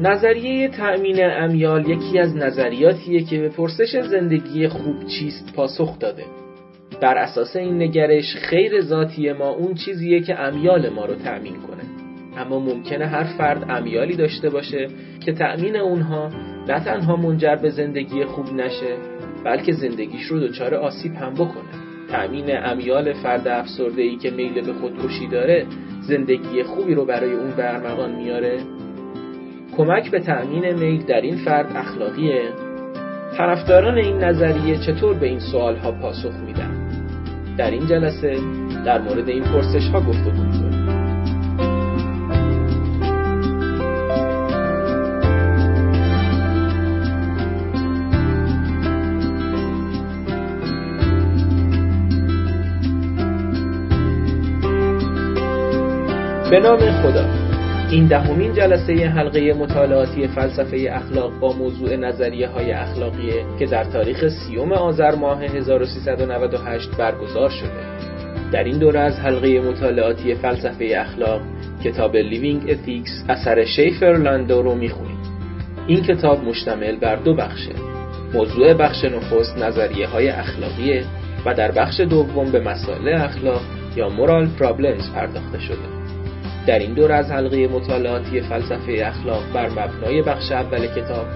نظریه تأمین امیال یکی از نظریاتیه که به پرسش زندگی خوب چیست پاسخ داده. بر اساس این نگرش خیر ذاتی ما اون چیزیه که امیال ما رو تأمین کنه. اما ممکنه هر فرد امیالی داشته باشه که تأمین اونها نه تنها منجر به زندگی خوب نشه بلکه زندگیش رو دچار آسیب هم بکنه. تأمین امیال فرد افسرده ای که میل به خودکشی داره زندگی خوبی رو برای اون برمغان میاره. کمک به تأمین میل در این فرد اخلاقیه؟ طرفداران این نظریه چطور به این سوال ها پاسخ میدن؟ در این جلسه در مورد این پرسش ها گفتگو می‌کنیم. به نام خدا. این دهمین جلسه حلقه مطالعاتی فلسفه اخلاق با موضوع نظریه های اخلاقیه که در تاریخ سی‌ام آذر ماه 1398 برگزار شده. در این دوره از حلقه مطالعاتی فلسفه اخلاق کتاب Living Ethics اثر شیفر لاندو رو می‌خونیم این کتاب مشتمل بر دو بخشه موضوع بخش نخست نظریه های اخلاقیه و در بخش دوم به مسائل اخلاق یا moral problems پرداخته شده. در این دور از حلقه مطالعاتی فلسفه اخلاق بر مبنای بخش اول کتاب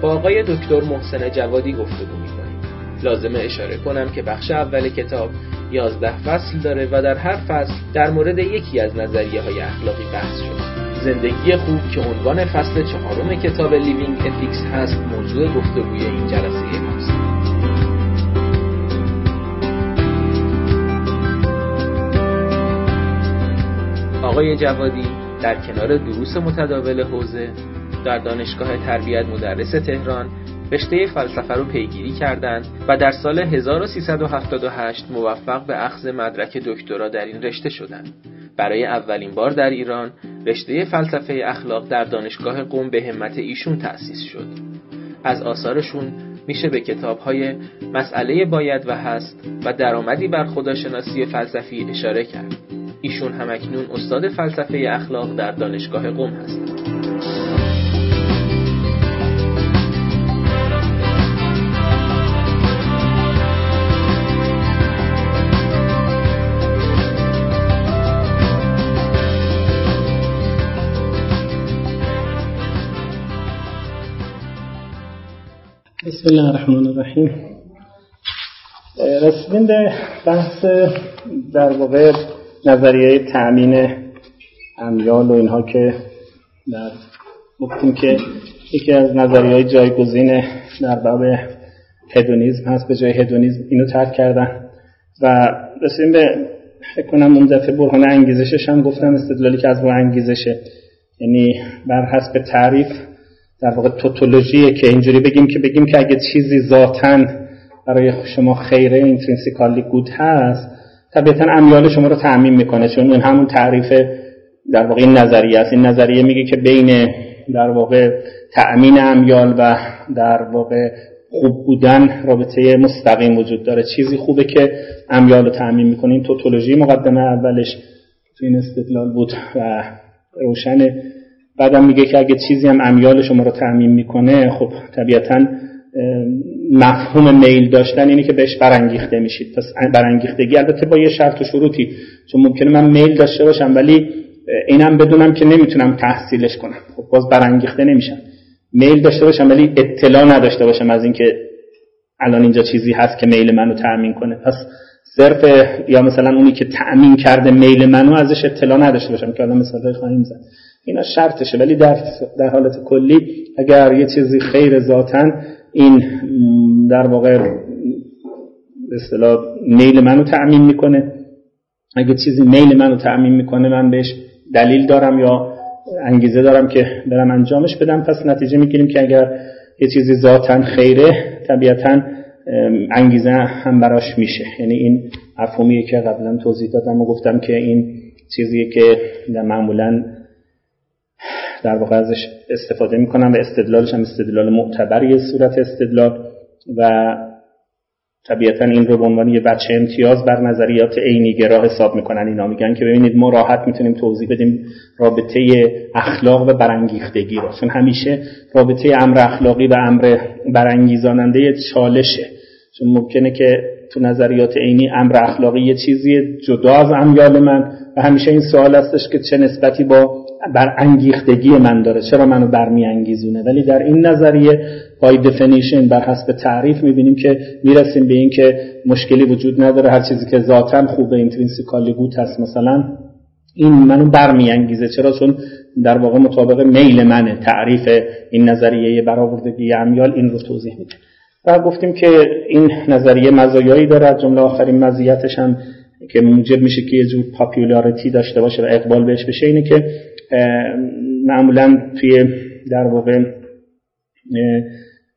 با آقای دکتر محسن جوادی گفتگو می‌کنیم. لازمه اشاره کنم که بخش اول کتاب 11 فصل داره و در هر فصل در مورد یکی از نظریه های اخلاقی بحث شده. زندگی خوب که عنوان فصل چهارم کتاب Living Ethics هست موضوع گفتگوی این جلسه آقای جوادی در کنار دروس متداول حوزه در دانشگاه تربیت مدرس تهران رشته فلسفه رو پیگیری کردند و در سال 1378 موفق به اخذ مدرک دکترا در این رشته شدند. برای اولین بار در ایران رشته فلسفه اخلاق در دانشگاه قم به همت ایشون تأسیس شد. از آثارشون میشه به کتابهای مسئله باید و هست و درآمدی بر خداشناسی فلسفی اشاره کرد. ایشون همکنون استاد فلسفه اخلاق در دانشگاه قم هستند. بسم الله الرحمن الرحیم رسیدیم به بحث در واقع نظریه تأمین امیال و اینها که در گفتیم که یکی از نظریه های جایگزین در باب هدونیزم هست به جای هدونیزم اینو ترک کردن. و رسیدیم به فکر کنم اون دفعه برهان انگیزشش هم گفتم استدلالی که از با انگیزشه یعنی بر حسب تعریف در واقع tautology ه که اینجوری بگیم که بگیم که اگه چیزی ذاتا برای شما خیره intrinsically good هست طبیعتا امیال شما رو تأمین می‌کنه چون این همون تعریف در واقع این نظریه است. این نظریه میگه که بین در واقع تأمین امیال و در واقع خوب بودن رابطه مستقیم وجود داره. چیزی خوبه که امیال رو تأمین می‌کنه. این tautology مقدمه اولش تو این استدلال بود و روشنه. بعدم میگه که اگه چیزی هم امیال شما رو تعمین می‌کنه خب طبیعتا مفهوم میل داشتن اینه که بهش برانگیخته میشید. پس برانگیختگی البته با یه شرط و شروطی. چون ممکنه من میل داشته باشم ولی اینم بدونم که نمی‌تونم تحصیلش کنم. خب باز برانگیخته نمیشم. میل داشته باشم ولی اطلاع نداشته باشم از اینکه الان اینجا چیزی هست که میل منو تأمین کنه. پس صرف یا مثلا اونی که تأمین کرده میل منو ازش اطلاع نداشته باشم. که الان مثلا خواهیم زد. اینا شرطشه ولی در, در حالت کلی اگر یه چیزی خیر ذاتن این در واقع اصطلاح میل منو تعمین می‌کنه. اگه چیزی میل منو تعمین می‌کنه من بهش دلیل دارم یا انگیزه دارم که برم انجامش بدم. پس نتیجه می‌گیریم که اگر یه چیزی ذاتا خیره طبیعتا انگیزه هم براش میشه. یعنی این مفهومیه که قبلا توضیح دادم و گفتم که این چیزیه که معمولا در واقع ازش استفاده می‌کنم و استدلالش هم استدلال معتبری صورت استدلال و طبیعتا این رو به عنوان یه بچه امتیاز بر نظریات عینی گرا حساب می‌کنن. اینا میگن که ببینید ما راحت می‌تونیم توضیح بدیم رابطه اخلاق و برانگیختگی رو. چون همیشه رابطه امر اخلاقی و امر برانگیزاننده چالشه. چون ممکنه که تو نظریات عینی امر اخلاقی یه چیزی جدا از امیال من و همیشه این سوال هستش که چه نسبتی با برانگیختگی من داره. چرا منو برمیانگیزونه؟ ولی در این نظریه by definition بر حسب تعریف می‌بینیم که می‌رسیم به این که مشکلی وجود نداره. هر چیزی که ذاتا خوبه intrinsically good هست مثلا این منو برمیانگیزه. چرا؟ چون در واقع مطابق میل منه تعریف این نظریه برآوردگی امیال این رو توضیح میده. و گفتیم که این نظریه مزایایی داره. از جمله آخرین مزیتش هم که موجب میشه که یه جور پاپیولاریتی داشته باشه و اقبال بهش بشه اینه که معمولا توی در واقع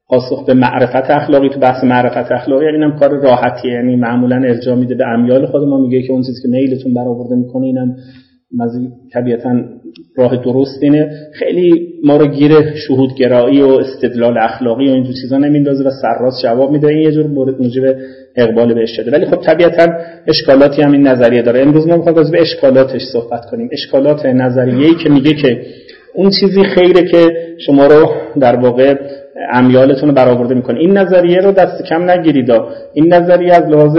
پاسخ به معرفت اخلاقی تو بحث معرفت اخلاقی یعنی اینم کار راحتیه. یعنی معمولا ارجاع میده به امیال خود ما میگه که اون چیزی که میلتون برآورده می‌کنه اینم طبیعتا راه درست اینه. خیلی ما رو گیر شهودگرایی و استدلال اخلاقی و اینجور چیزا نمیندازه و سرراست جواب میده. این یه جور مورد موجب اقبال بهش شده. ولی خب طبیعتا اشکالاتی هم این نظریه داره. امروز ما می‌خوایم به اشکالاتش صحبت کنیم. اشکالات نظریه‌ای که میگه که اون چیزی خیره که شما رو در واقع امیالتون رو برآورده می‌کنه. این نظریه رو دست کم نگیرید. این نظریه از لحاظ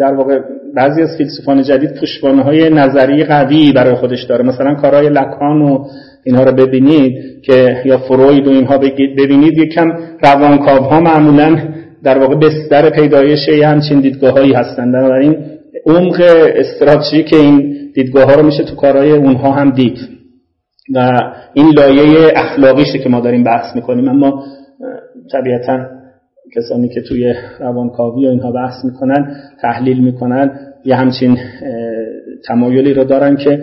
در واقع بعضی از فیلسوفان جدید پشتوانه های نظری قوی برای خودش داره. مثلا کارهای لکان و اینها رو ببینید که یا فروید و اینها ببینید یکم روانکاو ها معمولا در واقع بستر پیدایش همچین دیدگاه هایی هستند بنابراین عمق که این دیدگاه ها رو میشه تو کارهای اونها هم دید. و این لایه اخلاقیشه که ما داریم بحث می‌کنیم. اما طبیعتا کسانی که توی روانکاوی و اینها بحث می‌کنن تحلیل می‌کنن یه همچین تمایلی رو دارن که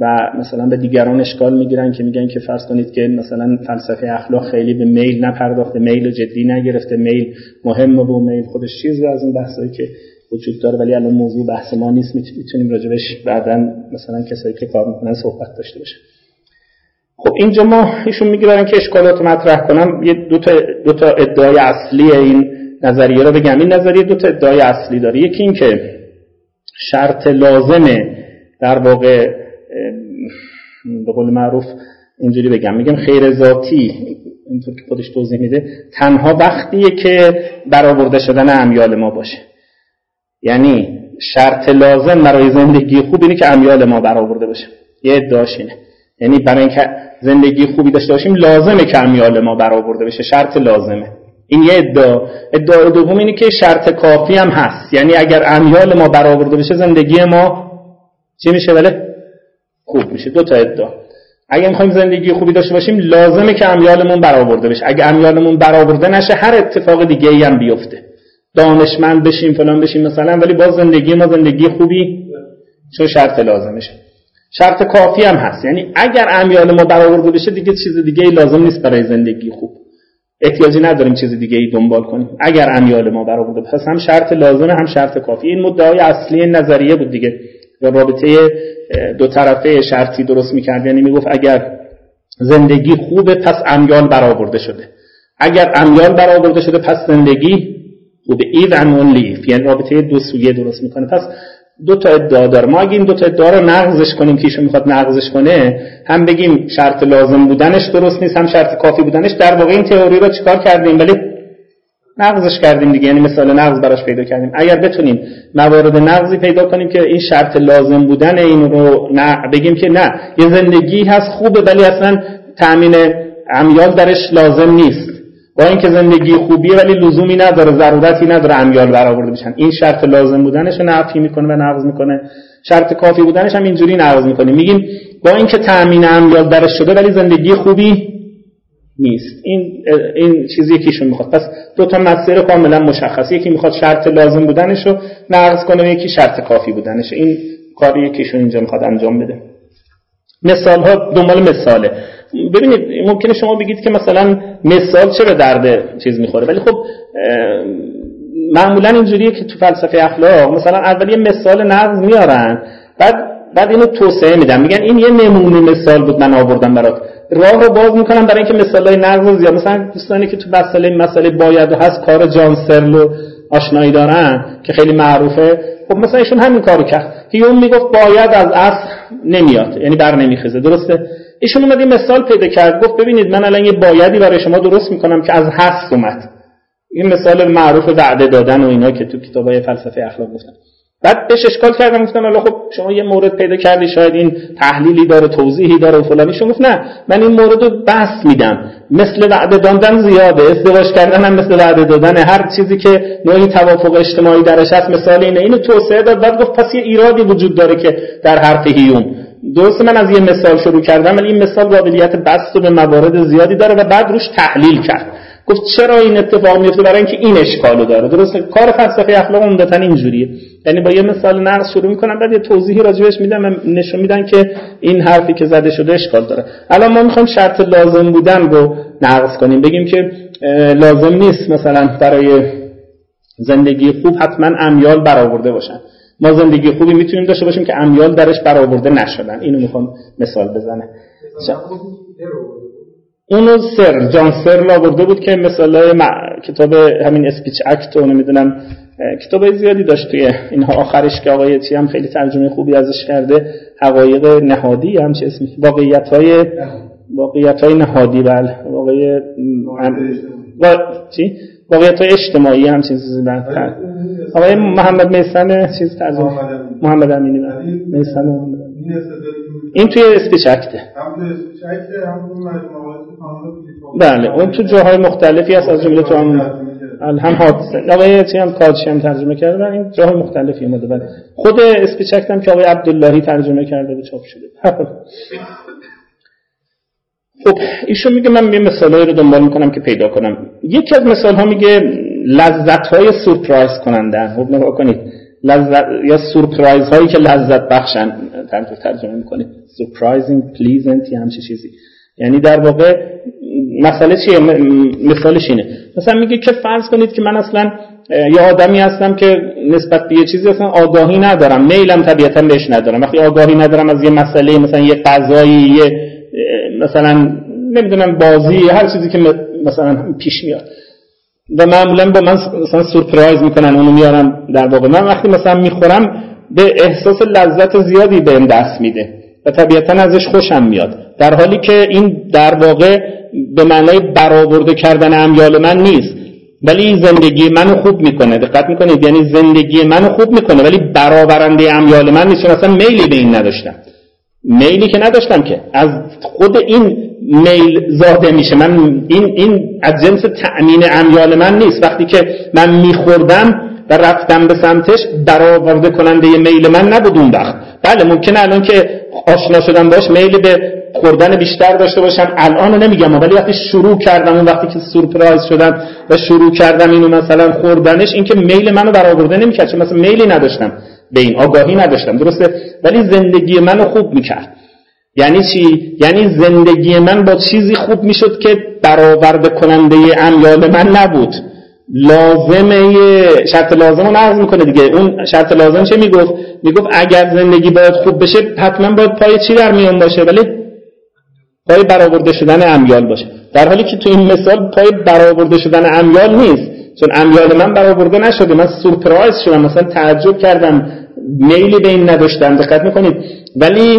و مثلا به دیگران اشکال می‌گیرن که میگن که فرض کنید که مثلا فلسفه اخلاق خیلی به میل نپرداخته میل جدی نگرفته میل مهمه و میل خودش چیز از این بحثایی که وجود داره ولی الان موضوع بحث ما نیست می‌تونیم راجبش بعدا مثلا کسایی که کار می‌کنن صحبت داشته باشه خب اینجا ما ایشون می‌گیرن که اشکالات مطرح کنم. یه دو تا, دو تا ادعای اصلی این نظریه رو بگم. این نظریه دو تا ادعای اصلی داره. یکی این که شرط لازمه در واقع به قول معروف اینجوری بگم. میگم خیر ذاتی اینطور که خودش توضیح میده تنها وقتیه که برآورده شدن امیال ما باشه. یعنی شرط لازم برای زندگی خوب اینه که امیال ما برآورده باشه. یه ادعاش اینه. یعنی برای اینکه زندگی خوبی داشته باشیم لازمه که امیال ما برآورده بشه شرط لازمه. این یه ادعا. ادعای دوم اینه که شرط کافی هم هست. یعنی اگر امیال ما برآورده بشه زندگی ما چی میشه ولی خوب میشه. دو تا ادعا. اگه می‌خوایم زندگی خوبی داشته باشیم لازمه که امیالمون برآورده بشه. اگه امیالمون برآورده نشه هر اتفاق دیگه ای هم بیفته. دانشمند بشیم فلان بشیم مثلا ولی باز زندگی ما زندگی خوبی چون شرط لازمشه. شرط کافی هم هست. یعنی اگر امیال ما برآورده بشه دیگه چیز دیگه ای لازم نیست برای زندگی خوب. احتیاجی نداریم چیز دیگه ای دنبال کنیم. اگر امیال ما برآورده پس هم شرط لازمه هم شرط کافی. این مدعای اصلی نظریه بود دیگه. و رابطه دو طرفه شرطی درست می‌کرد. یعنی می‌گفت اگر زندگی خوبه پس امیال برآورده شده. اگر امیال برآورده شده پس زندگی خوبه. Even only یعنی رابطه دو سویه درست می‌کنه. پس دو تا ادعا داره. ما اگه این دو تا ادعا رو نقضش کنیم که ایشون می‌خواد نقضش کنه هم بگیم شرط لازم بودنش درست نیست هم شرط کافی بودنش. در واقع این تئوری رو چیکار کردیم؟ ولی نقضش کردیم دیگه. یعنی مثال نقض براش پیدا کردیم. اگر بتونیم موارد نقضی پیدا کنیم که این شرط لازم بودن این رو نه بگیم که نه. یه زندگی هست خوبه ولی اصلا تأمین امیال درش لازم نیست. با اینکه زندگی خوبیه ولی لزومی نداره ضرورتی نداره امیال برآورده بشن. این شرط لازم بودنش نفی می‌کنه و نقض می‌کنه. شرط کافی بودنش هم اینجوری نقض می‌کنه. میگیم با اینکه تأمین امیال درش شده ولی زندگی خوبی نیست. این این چیزی یکیشون می‌خواد. پس دو تا مسیر کاملا مشخصه یکی می‌خواد شرط لازم بودنش رو نقض کنه و یکی شرط کافی بودنش. این کاری یکیشون اینجا می‌خواد انجام بده. مثال ها دنبال مثاله. ببینید ممکنه شما بگید که مثلا مثال چرا درد چیز می‌خوره ولی خب معمولا اینجوریه که تو فلسفه اخلاق مثلا اول یه مثال نقض میارن بعد بعد اینو توسعه میدن. میگن این یه نمونه مثال بود من آوردم برات. راه رو باز می‌کنن برای اینکه مثالای نقض زیاد مثلا دوستانی که تو مسئله مسئله باید هست کار جان سرلو آشنایی دارن که خیلی معروفه. خب مثلا ایشون همین کارو کرد هیوم می‌گفت باید از اصل نمیاد یعنی بر نمیخیزه. درسته؟ ایشون اومد این مثال پیدا کرد گفت ببینید من الان یه بایدی برای شما درست می‌کنم که از هست اومد. این مثال معروف وعده دادن و اینا که تو کتابای فلسفه اخلاق گفتن. بعد بهش اشکال کردم گفتم حالا خب شما یه مورد پیدا کردی شاید این تحلیلی داره توضیحی داره و فلانی. شما گفت نه من این مورد رو بحث میدم. مثل وعده دادن زیاده ازدواج کردن هم مثل وعده دادن هر چیزی که نوعی توافق اجتماعی درش هست مثال اینه. اینو توسعه داد بعد گفت پس یه ایرادی وجود داره که در حرف هیوم درسته من از یه مثال شروع کردم ولی این مثال قابلیت بست و به موارد زیادی داره و بعد روش تحلیل کرد. گفت چرا این اتفاق میفته؟ برای اینکه این اشکالو داره. درسته؟ کار فلسفه اخلاق عمدتا اینجوریه. یعنی با یه مثال نقص شروع می‌کنم بعد یه توضیحی راجبش میدم نشون میدن که این حرفی که زده شده اشکال داره. الان ما می‌خوایم شرط لازم بودن رو نقض کنیم. بگیم که لازم نیست مثلا برای زندگی خوب حتما امیال برآورده باشن. ما زندگی خوبی می‌تونیم داشته باشیم که امیال درش برآورده نشدن. اینو می‌خوام مثال بزنه اونو سر جان سر آورده بود که مثال کتاب همین اسپیچ اکت و نمی‌دونم کتاب زیادی داشت توی اینها. آخرش که آقای چی هم خیلی ترجمه خوبی ازش کرده حقایق نهادی هم چه اسمی؟ واقعیت های واقعیت های نهادی بل واقعی و... چی؟ واقعیت اجتماعی هم چیزی آره. آقای محمد میسن چیز ترجمه محمد امینی. میسن محمد این توی اسپیچ اکته بله اون تو جاهای مختلفی هست از جمله تو هم هم حادثه. آقای چی هم کادشی هم ترجمه کرده این جاهای مختلفی اومده بله. خود اسپیچ هم که آقای عبداللهی ترجمه کرده به چاپ شده خب ایشون میگه من یه مثالایی رو دنبال می‌کنم که پیدا کنم. یکی از مثال ها میگه لذت های سورپرایز کننده. خب نگاه کنید. لذت یا سورپرایز هایی که لذت بخشن. ترجمه می‌کنید. surprising pleasant یا همچه چیزی. یعنی در واقع مسئله چیه؟ مثالش اینه. مثلا میگه که فرض کنید که من اصلا یه آدمی هستم که نسبت به یه چیزی اصلا آگاهی ندارم. میلم طبیعتا بهش ندارم. وقتی آگاهی ندارم از یه مسئله مثلا یه قضایی یه مثلا نمی‌دونم بازی هر چیزی که مثلا پیش میاد. و معمولا با من مثلا سورپرایز می‌کنن اونو میارم در واقع. من وقتی مثلا می‌خورم به احساس لذت زیادی بهم دست میده و طبیعتا ازش خوشم میاد. در حالی که این در واقع به معنای برآورده کردن امیال من نیست. ولی زندگی منو خوب می‌کنه. دقت می‌کنید؟ یعنی زندگی منو خوب می‌کنه ولی برآورنده امیال من نیست. چون اصلا میلی به این نداشتم. میلی که نداشتم که. از خود این میل زاده میشه. من این این از جنس تأمین امیال من نیست. وقتی که من میخوردم و رفتم به سمتش برآورده کننده میل من نبود اون وقت. بله ممکنه الان که آشنا شدم باش میل به خوردن بیشتر داشته باشم. الان رو نمیگم ولی وقتی شروع کردم اون وقتی که سورپرایز شدم و شروع کردم اینو مثلا خوردنش این که میل منو برآورده نمی‌کرد. چون مثلا میلی نداشتم. به این آگاهی نداشتم. درسته؟ ولی زندگی منو خوب می‌کرد. یعنی چی؟ یعنی زندگی من با چیزی خوب می‌شد که برآورده کننده امیال من نبود. لازمه شرط لازم رو نقض می‌کنه دیگه. اون شرط لازم چه می‌گفت؟ می‌گفت اگر زندگی باید خوب بشه حتما باید پای چی در میان باشه؟ ولی پای برآورده شدن امیال باشه. در حالی که تو این مثال پای برآورده شدن امیال نیست. چون امیال من برآورده نشده. من سورپرایز شدم. مثلا تعجب کردم. میلی به این نداشتم. دقت می‌کنید. ولی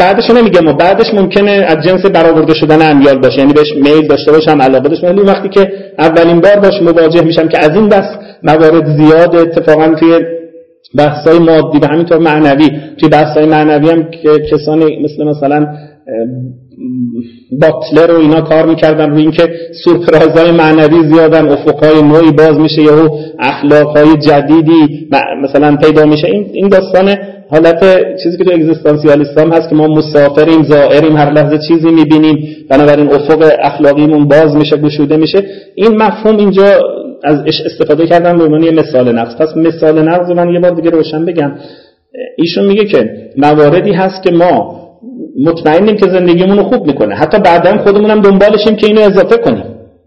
بعدش نمیگم. و بعدش ممکنه از جنس برآورده شدن امیال باشه. یعنی بهش میل داشته باشم علاقه داشته ولی وقتی که اولین بار باش مواجه میشم که از این دست موارد زیاد اتفاقا توی بحثای مادی و همینطور معنوی. توی بحثای معنوی هم که کسانی مثل مثلا باتلر و اینا کار می‌کردن. روی اینکه سورپرایزهای معنوی زیادن افقهای نوعی باز میشه یا اخلاقهای جدیدی مثلا پیدا میشه. این داستان حالت چیزی که تو اگزیستانسیالیسم هست که ما مسافریم زائریم هر لحظه چیزی می‌بینیم. بنابراین افق اخلاقیمون باز میشه گشوده میشه. این مفهوم اینجا از استفاده کردن به عنوان مثال نقص پس مثال نقص من یه بار دیگه روشن بگم. ایشون میگه که مواردی هست که ما مطمئنیم که زندگیمون رو خوب می‌کنه. حتی بعدا خودمونم دنبالشیم که اینو اضافه کنیم.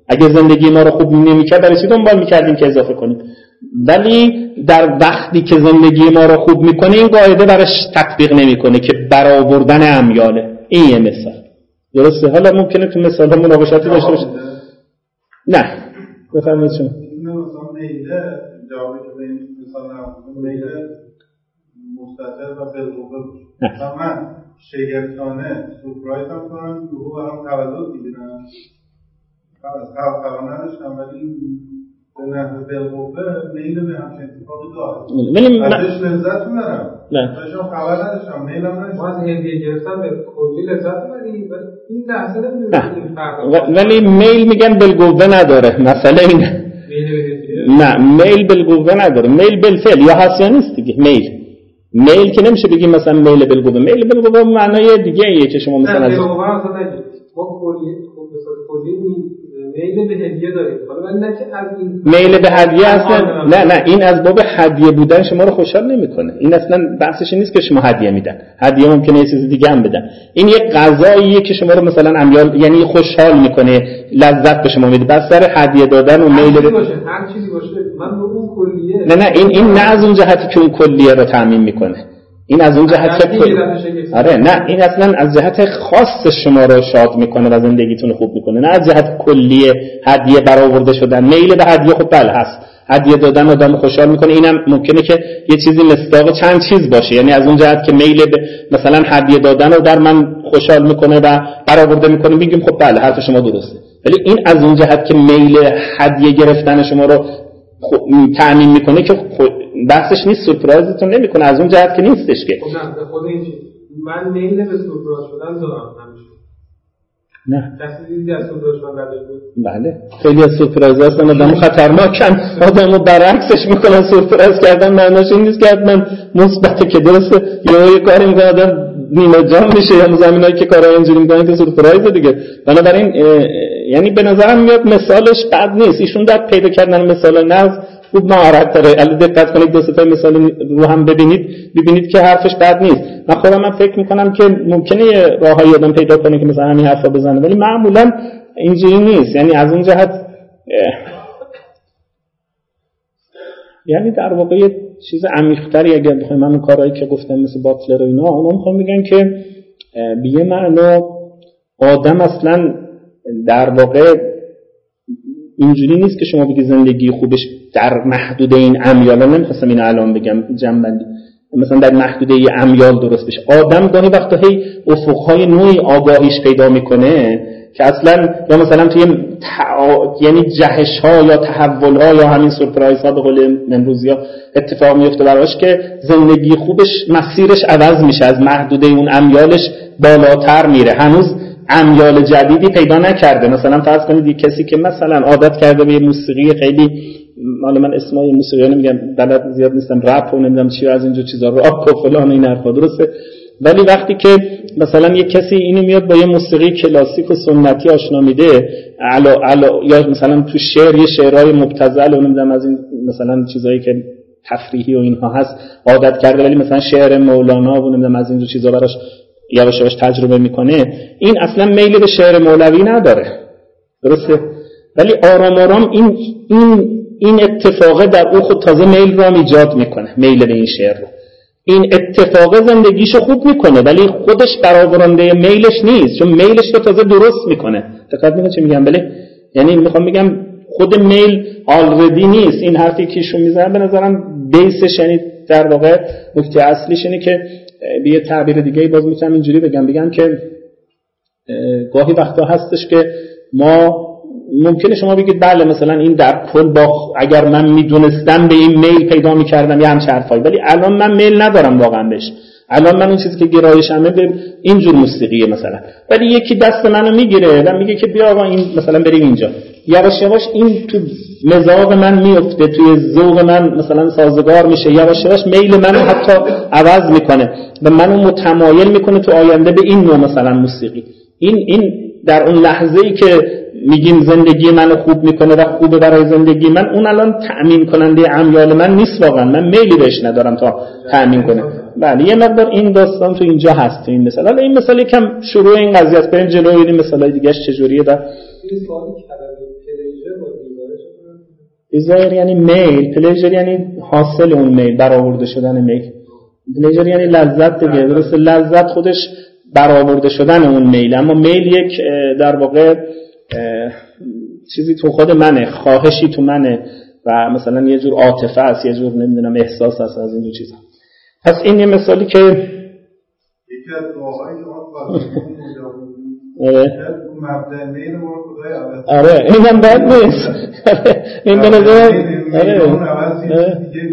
اگه زندگی ما رو خوب نمی‌کرد برای چی دنبال می‌کردیم که اضافه کنیم؟ ولی در وقتی که زندگی ما رو خوب می‌کنه این قاعده براش تطبیق نمی‌کنه که برآوردن امیاله. این یه مثال. درسته؟ حالا ممکنه تو مثال ها مناقشاتی داشته باشه نه. بفرمایید شما. مثلا و شگفتانه سورپرایز هم کنم یهو برام تولد می‌گیرم از قبل خبر نداشتم ولی به نحو بالقوه میل به همچین اتفاقی من- ازش لذت می‌برم. نه. داشتم خبر نداشتم میلم ما نداشتم از هدیه گرفتن به کلی لذت ولی این لحظه نمی‌دونیم ولی میل میگن بالقوه نداره. مسئله اینه. میل به نه میل بالقوه نداره. میل بالفعل یا هست یا نیست دیگه میل. میل که نمیشه بگیم مثلا میل بالقوه میل بالقوه معنای دیگه ایه که شما مثلا نه از میل به هدیه داریم حالا ولی نه که از این میل به هدیه اصلا نه نه این از باب هدیه بودن شما رو خوشحال نمی‌کنه. این اصلا بحثش نیست که شما هدیه میدن. هدیه ممکنه یه چیز دیگه هم بدن. این یک غذاییه که شما رو مثلا امیال یعنی خوشحال می‌کنه لذت به شما میده. بس سر هدیه دادن و میل به- باشه هر چیزی باشه. من به اون کلیه نه نه این این نه از اون جهتی که اون کلیه رو تعمین می‌کنه. این از اون جهت که شگفت. آره نه این اصلا از جهت خاص شما رو شاد می‌کنه و زندگیتون خوب می‌کنه. نه از جهت کلیه هدیه برآورده شدن. میل به هدیه خب بله هست. هدیه دادن آدم خوشحال می‌کنه. اینم ممکنه که یه چیزی مصداق چند چیز باشه. یعنی از اون جهت که میل به مثلا هدیه دادن رو در من خوشحال می‌کنه و برآورده می‌کنه. میگیم خب بله حرف شما درسته. ولی این از اون جهت که میل هدیه گرفتن شما رو خو- تأمین می‌کنه که خو- بحثش نیست سورپرایزتون نمی‌کنه از اون جهت که نیستش که. خب خود این من میل به سورپرایز شدن دارم نه. بله. خیلی از سورپرایز هستن آدم خطرناکن آدم رو برعکسش می‌کنن سورپرایز کردن معناش این نیست که حتما مثبته که درسته. یا یه کاری می‌کنه آدم نیمه جان میشه. یا زمینایی که کارهای اینجوری می‌کنن که سورپرایز دیگه. بنابراین یعنی به نظرم میاد مثالش بد نیست. ایشون در پیدا کردن مثال نز خوب مهارت داره. الان دقت کنید دو تا مثال رو هم ببینید. ببینید که حرفش بد نیست. من خودم من فکر می‌کنم که ممکنه راههایی آدم پیدا کنه که مثلا همین حرفا بزنه. ولی معمولا اینجوری نیست. یعنی از اون جهت یعنی در واقع چیز عمیق‌تری اگر بخوایم من اون کارهایی که گفتم مثل باتلر و اینا اونا می‌خوام بگن که به یه معنا آدم اصلا در واقع اینجوری نیست که شما بگی زندگی خوبش در محدوده این امیال. نمی‌خواستم اینو الان بگم جنبندی مثلا در محدوده امیال درست بشه. آدم گاهی وقتا هی افقهای نوعی آگاهیش پیدا می‌کنه. که اصلا یا مثلا توی تع... یعنی جهش ها یا تحول ها یا همین سورپرایز ها به قول امروزی ها اتفاق میفته براش که زندگی خوبش مسیرش عوض میشه از محدوده اون امیالش بالاتر میره. هنوز امیال جدیدی پیدا نکرده. مثلا فرض کنید یک کسی که مثلا عادت کرده به یه موسیقی خیلی حالا من اسمای موسیقی نمیگم بلد زیاد نیستم رپ و نمی‌دونم چی از اینجور چیزا راک و فلان این حرفا درسته؟ ولی وقتی که مثلا یک کسی اینو میاد با یه موسیقی کلاسیک و سنتی آشنا میده علا علا یا مثلا تو شعر یه شعرهای مبتذل و نمی‌دونم از این مثلا چیزایی که تفریحی و اینها هست عادت کرده ولی مثلا شعر مولانا و نمی‌دونم از اینجور چیزا براش یواش یواش تجربه می‌کنه این اصلا میل به شعر مولوی نداره. درسته؟ ولی آرام آرام این این این اتفاقه در او خود تازه میل هم ایجاد می‌کنه میل به این شعر رو. این اتفاق زندگیشو خوب می‌کنه ولی خودش برآورنده میلش نیست چون میلش رو تازه درست می‌کنه. دقت می‌کنه چی میگم؟ بله. یعنی می‌خوام بگم خود میل آلردی نیست. این حرفی که ایشون می‌زنن به نظرم بیسش یعنی در واقع نکته اصلیش اینه که به یه تعبیر دیگه باز می‌تونم اینجوری بگم. بگم که گاهی وقتا هستش که ما ممکنه شما بگید بله مثلا این در کل با اگر من می‌دونستم به این میل پیدا می‌کردم یه همچه حرفایی. ولی الان من میل ندارم واقعا بهش. الان من اون چیزی که گرایشمه به اینجور موسیقیه مثلا. ولی یکی دست منو می‌گیره و میگه که بیا آقا این مثلا بریم اینجا. یواش یواش این تو مزاق من میفته توی ذوق من مثلا سازگار میشه. یواش یواش میل منو حتی عوض می‌کنه و منو متمایل می‌کنه تو آینده به این نوع مثلا موسیقی. این این در اون لحظه ای که میگیم زندگی منو خوب می‌کنه و خوبه برای زندگی من اون الان تأمین کننده امیال من نیست واقعا. من میلی بهش ندارم تا تأمین کنه. بله یه مقدار این داستان تو اینجا هست تو این مثال. حالا این مثال یکم شروع این قضیه است. بریم جلو این مثالای دیگه چجوریه و دیزایر یعنی میل. پلیجر یعنی حاصل اون میل برآورده شدن میل. پلیجر یعنی لذت دیگه. درست لذت خودش برآورده شدن اون میل. اما میل یک در واقع چیزی تو خود منه خواهشی تو منه و مثلا یه جور عاطفه است یه جور نمی‌دونم احساس است از این چیزا. پس این یه مثالی که یکی از که آره. آره اینم بد نیست. این به نظر آره.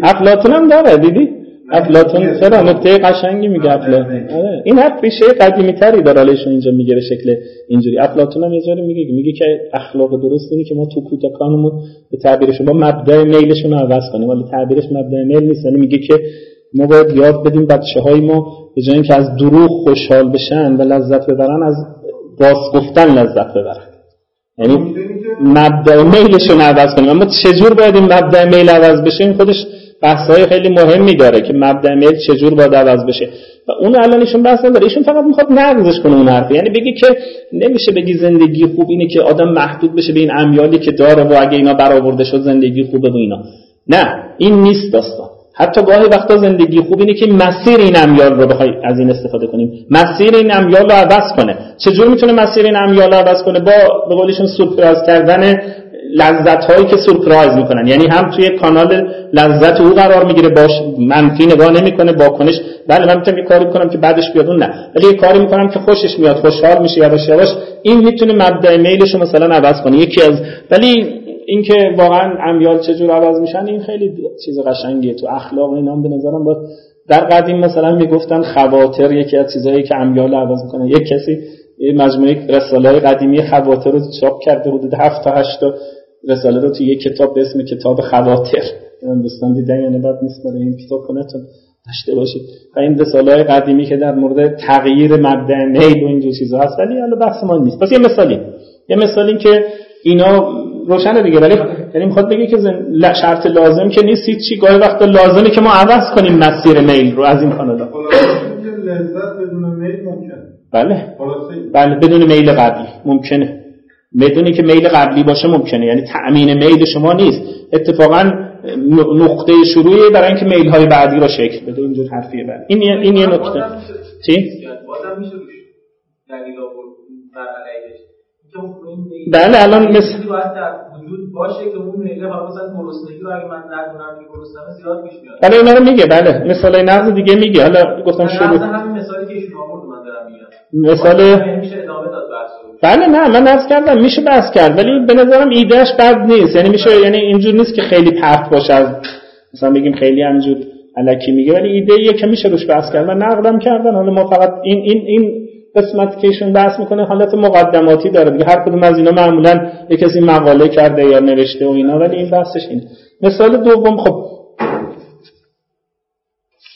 افلاطون هم داره دیدی؟ افلاطون چرا نکته قشنگی میگه افلاطون آره این حرف ریشه قدیمی تری داره حالشون اینجا میگه به شکل اینجوری. افلاطون هم یه میگه میگه که اخلاق درست اینه که ما تو کودکانمون به تعبیرش با مبدع میلشون عوض کنیم. ولی تعبیرش مبدع میل نیست یعنی میگه که ما باید یاد بدیم بچه های ما به جای اینکه از دروغ خوشحال بشن و لذت ببرن از باز گفتن لذت ببرن. یعنی مبدع میلشون عوض کنیم. اما چجور باید این مبدع میل عوض بشه؟ این خودش بحث‌های خیلی مهمی داره که مبدع میل چجور باید عوض بشه. و اون الان ایشون بحث نداره. ایشون فقط می‌خواد نقضش کنه اون حرف یعنی بگی که نمیشه بگی زندگی خوب اینه که آدم محدود بشه به این امیالی که داره و اگه اینا برآورده شد زندگی خوبه و اینا. نه این نیست داستان. حتی گاهی وقتا زندگی خوب اینه که مسیر این امیال رو بخوای از این استفاده کنیم. مسیر این امیال رو عوض کنه. چجور می‌تونه مسیر این امیال رو عوض کنه؟ با به قولشون سورپرایز کردن لذت هایی که سورپرایز می‌کنن. یعنی هم توی کانال لذت او قرار می‌گیره باش منفی نگاه نمی‌کنه کنش بله من می‌تونم یه کاری کنم که بعدش بیاد اون نه. ولی یه کاری می‌کنم که خوشش میاد خوشحال میشه یواش یواش این می‌تونه مبدع میلش مثلا عوض کنه. یکی از ولی اینکه واقعا امیال چجور عوض میشن این خیلی چیز قشنگیه. تو اخلاق اینا به نظرم با در قدیم مثلا می‌گفتن خواطر یکی از چیزهایی که امیال عوض می‌کنه. یک کسی یه مجموعه رساله قدیمی خواطر رو چاپ کرده حدود 7 تا 8 تا رساله رو تو یک کتاب به اسم کتاب خواطر دوستان دیدن یعنی بعد نیست برای این کتاب کنتون داشته باشید. و این رساله های قدیمی که در مورد تغییر مبدع میل و اینجور چیزا هست ولی حالا بحث ما نیست. پس یه مثالی. یه مثالی که اینا روشنه دیگه ولی یعنی می‌خواد بگه که شرط لازم که نیست چی. گاهی وقت لازمه که ما عوض کنیم مسیر میل رو از این کانالا بله. بله بدون میل قبلی. ممکنه. بدونی که میل قبلی باشه ممکنه. یعنی تأمین میل شما نیست. اتفاقا نقطه شروعی برای اینکه میل های بعدی رو شکل بده. اینجور حرفیه بعد این یه این یه نکته. چی؟ بله الان مثل وجود باشه که اون میله حالا مثلا گرسنگی رو اگه من ندونم که گرسنم زیاد پیش میاد. بله اینا رو میگه. بله مثال نقض دیگه میگه. حالا گفتم شروع همین مثالی که ایشون آورد من دارم میگم. مثال میشه ادامه داد بله نه من نقض کردم میشه بحث کرد ولی به نظرم ایدهش بد نیست. یعنی میشه یعنی اینجور نیست که خیلی پرت باشه از مثلا بگیم خیلی همینجور الکی میگه ولی ایده یه که میشه روش بحث کرد. من نقدم کردن حالا ما فقط این این این قسمت که ایشون بحث می‌کنه حالت مقدماتی داره دیگه. هر کدوم از اینا معمولا یه کسی مقاله کرده یا نوشته و اینا ولی این بحثش این مثال دوم خب.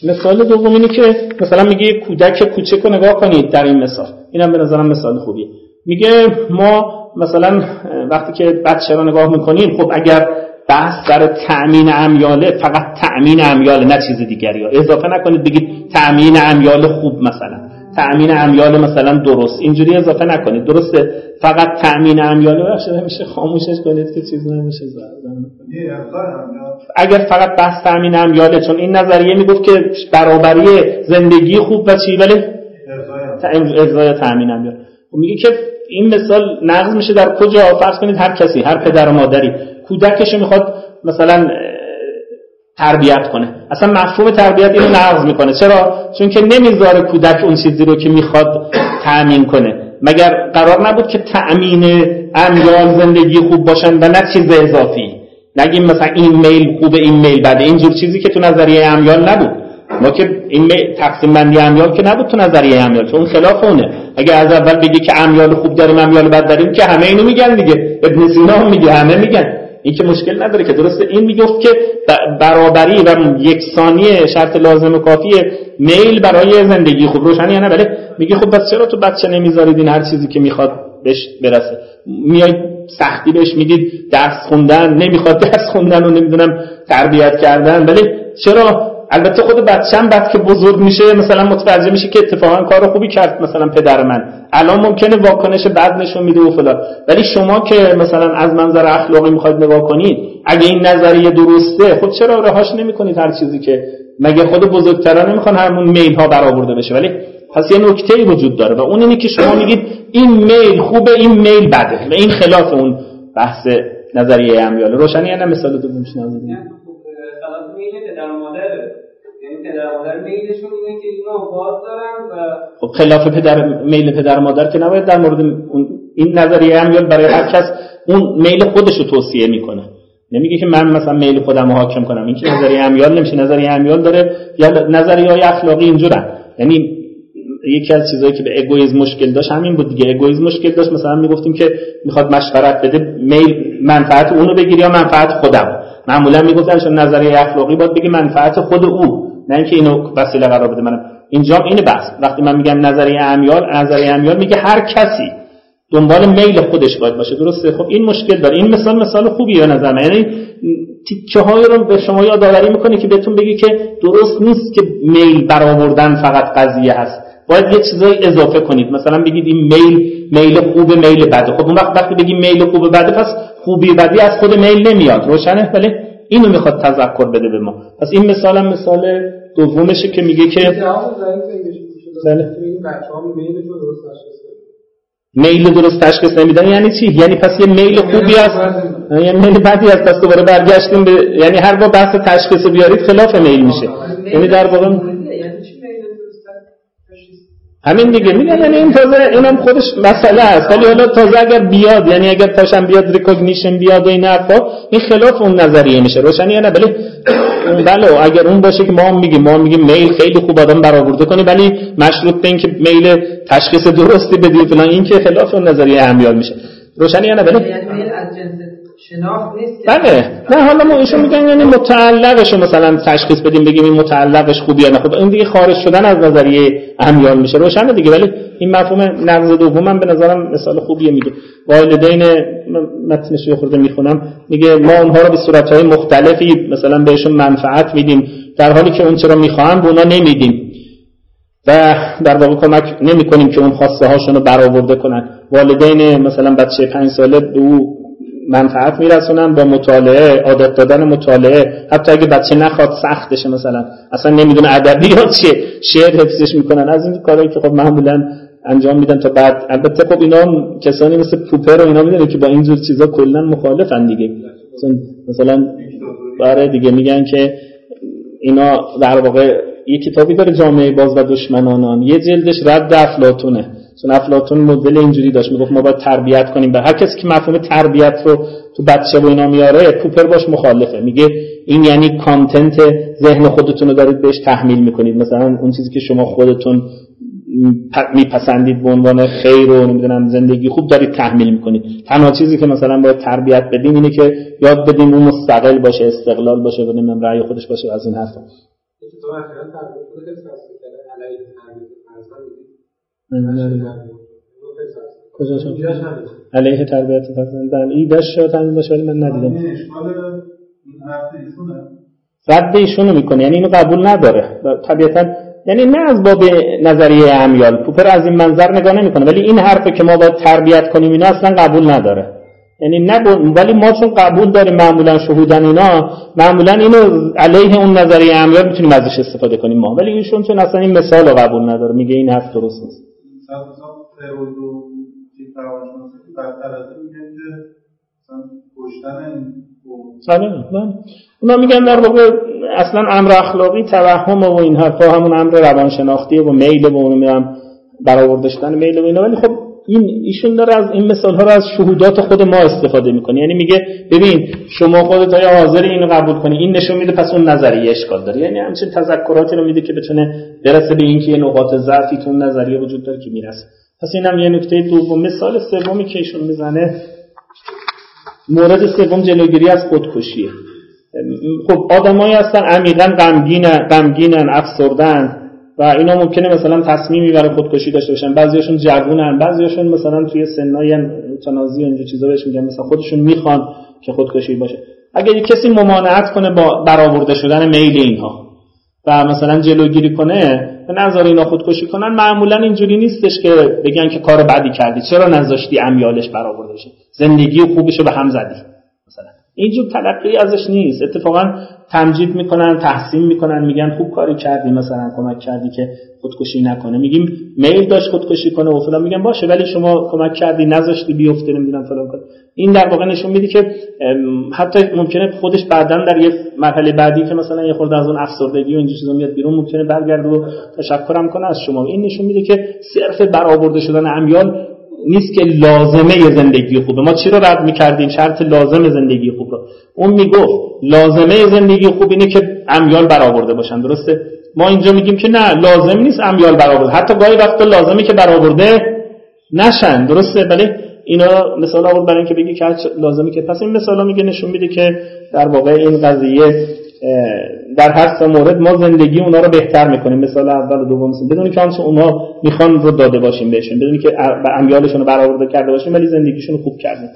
مثال دوم اینه که مثلا میگه کودک کوچک رو نگاه کنید در این مثال. اینم به نظرم مثال خوبیه. میگه ما مثلا وقتی که بچه رو نگاه می‌کنیم خب اگر بحث در تأمین امیاله فقط تأمین امیاله نه چیز دیگری. ها اضافه نکنید بگید تأمین امیال خوب مثلا. تأمین امیال مثلا درست. اینجوری اضافه نکنید. درسته. فقط تأمین امیال بخشه میشه خاموشش کنید که چیز نمیشه اگر فقط بحث تأمین امیاله چون این نظریه می‌گفت که برابری زندگی خوب و چی ولی ارزای تأمین امیال خب میگه که این مثال نقض میشه در کجا؟ فرض کنید هر کسی هر پدر و مادری کودکش می‌خواد مثلا تربیت کنه. اصلا مفهوم تربیت اینو نقض می‌کنه. چرا؟ چون که نمی‌ذاره کودک اون چیزی رو که می‌خواد تأمین کنه. مگر قرار نبود که تأمین امیال زندگی خوب باشن و نه چیز اضافی؟ نگیم مثلا این میل خوبه این میل بده. اینجور چیزی که تو نظریه امیال نبود. ما که این تقسیم بندی امیال که نبود تو نظریه امیال چون خلاف اونه. اگه از اول بگی که امیال خوب داریم امیال بد داریم که همه اینو میگن دیگه. ابن سینا هم میگه همه میگن. این که مشکل نداره که درسته. این می‌گفت که برابری و یکسانی شرط لازم و کافی میل برای زندگی خوب روشنی نه؟ بله. میگه خب بس چرا تو بچه نمی‌ذارید این هر چیزی که می‌خواد بهش برسه؟ میای سختی بهش می‌دید درس خوندن نمی‌خواد درس خوندن و نمی‌دونم تربیت کردن. ولی چرا البته خود بچه‌م بعد که بزرگ میشه مثلا متوجه میشه که اتفاقا کار خوبی کرد مثلا پدر من. الان ممکنه واکنش بد نشون میده و فلان. ولی شما که مثلا از منظر اخلاقی می‌خواید نگاه کنید اگه این نظریه درسته خود چرا رهاش نمی‌کنید هر چیزی که؟ مگه خود بزرگترا نمی‌خوان همون میل ها برآورده بشه؟ ولی پس یه نکته وجود داره و اون اینه که شما میگید این میل خوبه این میل بده. و این خلاف اون بحث نظریه امیال. روشنی یعنی مثال خلاف میل پدر و مادره یعنی پدر مادر میلشون اینه که اینو باز دارن و خب خلاف پدر میل پدر مادر که نباید در مورد این نظریه امیال برای هر کس. اون میل خودش رو توصیه می‌کنه. نمیگه که من مثلا میل خودم رو حاکم کنم. این که نظریه امیال نمیشه. نظریه امیال داره. یا نظریه های اخلاقی اینجورن. یعنی یکی از چیزهایی که به اگویزم مشکل داشت همین بود دیگه. اگویزم مشکل داشت. مثلا می‌گفتیم که می‌خواد مشورت بده میل منفعت اونو بگیری یا منفعت خودم. معمولا چون نظریه اخلاقی باید بگی منفعت خود او نه اینکه اینو وسیله قرار بده منم. اینجا اینه بس وقتی من میگم نظریه امیال نظریه امیال میگه هر کسی دنبال میل خودش باید باشه. درسته؟ خب این مشکل داره. این مثال مثال خوبیه به نظر یعنی تیکه های رو به شما یادآوری می‌کنه که بهتون بگی که درست نیست که میل برآوردن فقط قضیه هست. باید یه چیزایی اضافه کنید. مثلا بگید این میل میل خوب میل بده خب اون وقت وقتی بگی میل خوب بده پس خوبی بدی از خود میل نمیاد. روشنه؟ ولی اینو می‌خواد تذکر بده به ما. پس این مثال هم مثال دومشه که میگه که بله. میل درست تشخیص نمیدن یعنی چی؟ یعنی پس یه میل خوبی است یعنی میل بدی است پس دوباره برگشتیم به یعنی هر بار بحث تشخیص بیارید خلاف میل میشه. یعنی در واقع همین دیگه. میگن یعنی این تازه اینم خودش مسئله است. ولی حالا تازه اگر بیاد یعنی اگر پاشم بیاد recognition بیاد و این حرفا این خلاف اون نظریه میشه. روشنی نه؟ ولی بله. اگر اون باشه که ما هم میگیم ما هم میگیم میل خیلی خوب آدم برآورده کنی ولی مشروط به اینکه میل تشخیص درستی بدی فلان این که خلاف اون نظریه امیال میشه. روشنی نه؟ ولی یعنی از جنس بله. نه حالا ما ایشون میگن یعنی متعلقش رو مثلا تشخیص بدیم بگیم این متعلقش خوبی یا نه. خب این دیگه خارج شدن از نظریه امیال میشه. روشنه دیگه. ولی این مفهوم نقض دوم هم به نظرم مثال خوبیه میگه والدین متنش رو خورده می‌خونم. میگه ما اونها رو به صورتهای مختلفی مثلا بهشون منفعت میدیم. در حالی که اون چرا می‌خواهن به اونا نمیدیم. و در واقع کمک نمی کنیم که اون خواسته هاشون رو برآورده کنن. والدین مثلا بچه پنج ساله به او منفعت میرسونن با مطالعه عادت دادن مطالعه. حتی اگه بچه نخواد سختشه مثلا. اصلا نمی‌دونه ادبیات چیه. شعر حفظش می‌کنن. از این کارهایی که خب معمولا انجام میدن تا بعد. البته خب اینا کسانی مثل پوپر و اینا می‌دونن که با اینجور چیزا کلا مخالفن دیگه. مثلا برای دیگه میگن که اینا در واقع یه کتابی داره جامعه باز و دشمنانان. یه جلدش رد افلاتونه چون افلاطون مدل اینجوری داشت می‌گفت ما باید تربیت کنیم. به هر کسی که مفهوم تربیت رو تو بچه و اینا میاره کوپر باش مخالفه. میگه این یعنی کانتنت ذهن خودتون رو دارید بهش تحمیل می‌کنید. مثلا اون چیزی که شما خودتون میپسندید به عنوان خیر و نمی‌دونم زندگی خوب دارید تحمیل می‌کنید. تنها چیزی که مثلا باید تربیت بدیم اینه که یاد بدیم اون مستقل باشه استقلال باشه و نمی‌دونم رأی خودش باشه از این حرفا. کجا شد علیه تربیت فرزند در ایدش شد همین باشه ولی من ندیدم. رد ایشونو می‌کنه یعنی اینو قبول نداره. طبیعتا یعنی نه از باب نظریه امیال پوپر از این منظر نگاه نمی‌کنه ولی این حرفه که ما باید تربیت کنیم اینا اصلا قبول نداره. یعنی نه ولی ما چون قبول داریم معمولا شهودن اینا معمولا اینو علیه اون نظریه امیال می‌تونیم ازش استفاده کنیم ما. ولی ایشون چون اصلا این مثال رو قبول نداره میگه این حرف درست نیست. بله بله اونا میگن در واقع اصلا امر اخلاقی توهم و این حرفا همون امر روانشناختی و میل و اون برآورده شدن میل و اینا. ولی خب این ایشون داره از این مثال ها رو از شهودات خود ما استفاده می‌کنه. یعنی میگه ببین شما خودت های حاضر اینو قبول کنی؟ این نشون میده پس اون نظریه اشکال داره. یعنی همچین تذکراتی رو میده که بتونه برسه به اینکه یه نقاط ضعفی تو نظریه وجود داره که می‌رسه. پس اینم یه نکته دوم. مثال سومی که ایشون می‌زنه مورد سوم جلوگیری از خودکشیه. خب آدمایی هستن عمیقا غمگینن غمگینن افسردن و اینا ممکنه مثلا تصمیمی برای خودکشی داشته باشن. بعضیاشون جوونن. بعضیاشون مثلا توی سنای تنازی و اینجا چیزا بهش میگن. مثلا خودشون می‌خوان که خودکشی باشه. اگر کسی ممانعت کنه با برآورده شدن میل اینها و مثلا جلوگیری کنه به نظر اینا خودکشی کنن معمولا اینجوری نیستش که بگن که کار بدی کردی. چرا نذاشتی امیالش برآورده بشه زندگی خوبشو به هم زدی مثلا. اینجور تلقی ازش نیست. اتفاقا تمجید می‌کنن تحسین می‌کنن میگن خوب کاری کردی مثلا کمک کردی که خودکشی نکنه. میگیم میل داشت خودکشی کنه و فلان. میگن باشه ولی شما کمک کردی نذاشتی بیفته نمی‌دونم فلان کنه این در واقع نشون میده که حتی ممکنه خودش بعدا در یه مرحله بعدی که مثلا یه خورده از اون افسردگی و اینجور چیزا میاد بیرون ممکنه برگرده و تشکرم کنه از شما. این نشون میده که صرف برآورده شدن امیال نیست که لازمه زندگی خوبه. ما چی رو رد می‌کردیم؟ شرط لازم زندگی خوب رو اون می‌گفت لازمه زندگی خوب اینه که امیال برآورده باشن. درسته؟ ما اینجا میگیم که نه لازم نیست امیال برآورده. حتی گاهی وقتا لازمه که برآورده نشن. درسته؟ ولی اینا مثال آورد برای اینکه بگی که لازمه که پس این مثالا میگه نشون میده که در واقع این قضیه در هر سه مورد ما زندگی اونا رو بهتر می‌کنیم. مثال اول و دوم بدونی که آنچه اونا می‌خوان رو داده باشیم بهشون بدونی که امیالشون رو برآورده کرده باشیم ولی زندگیشون رو خوب کردیم.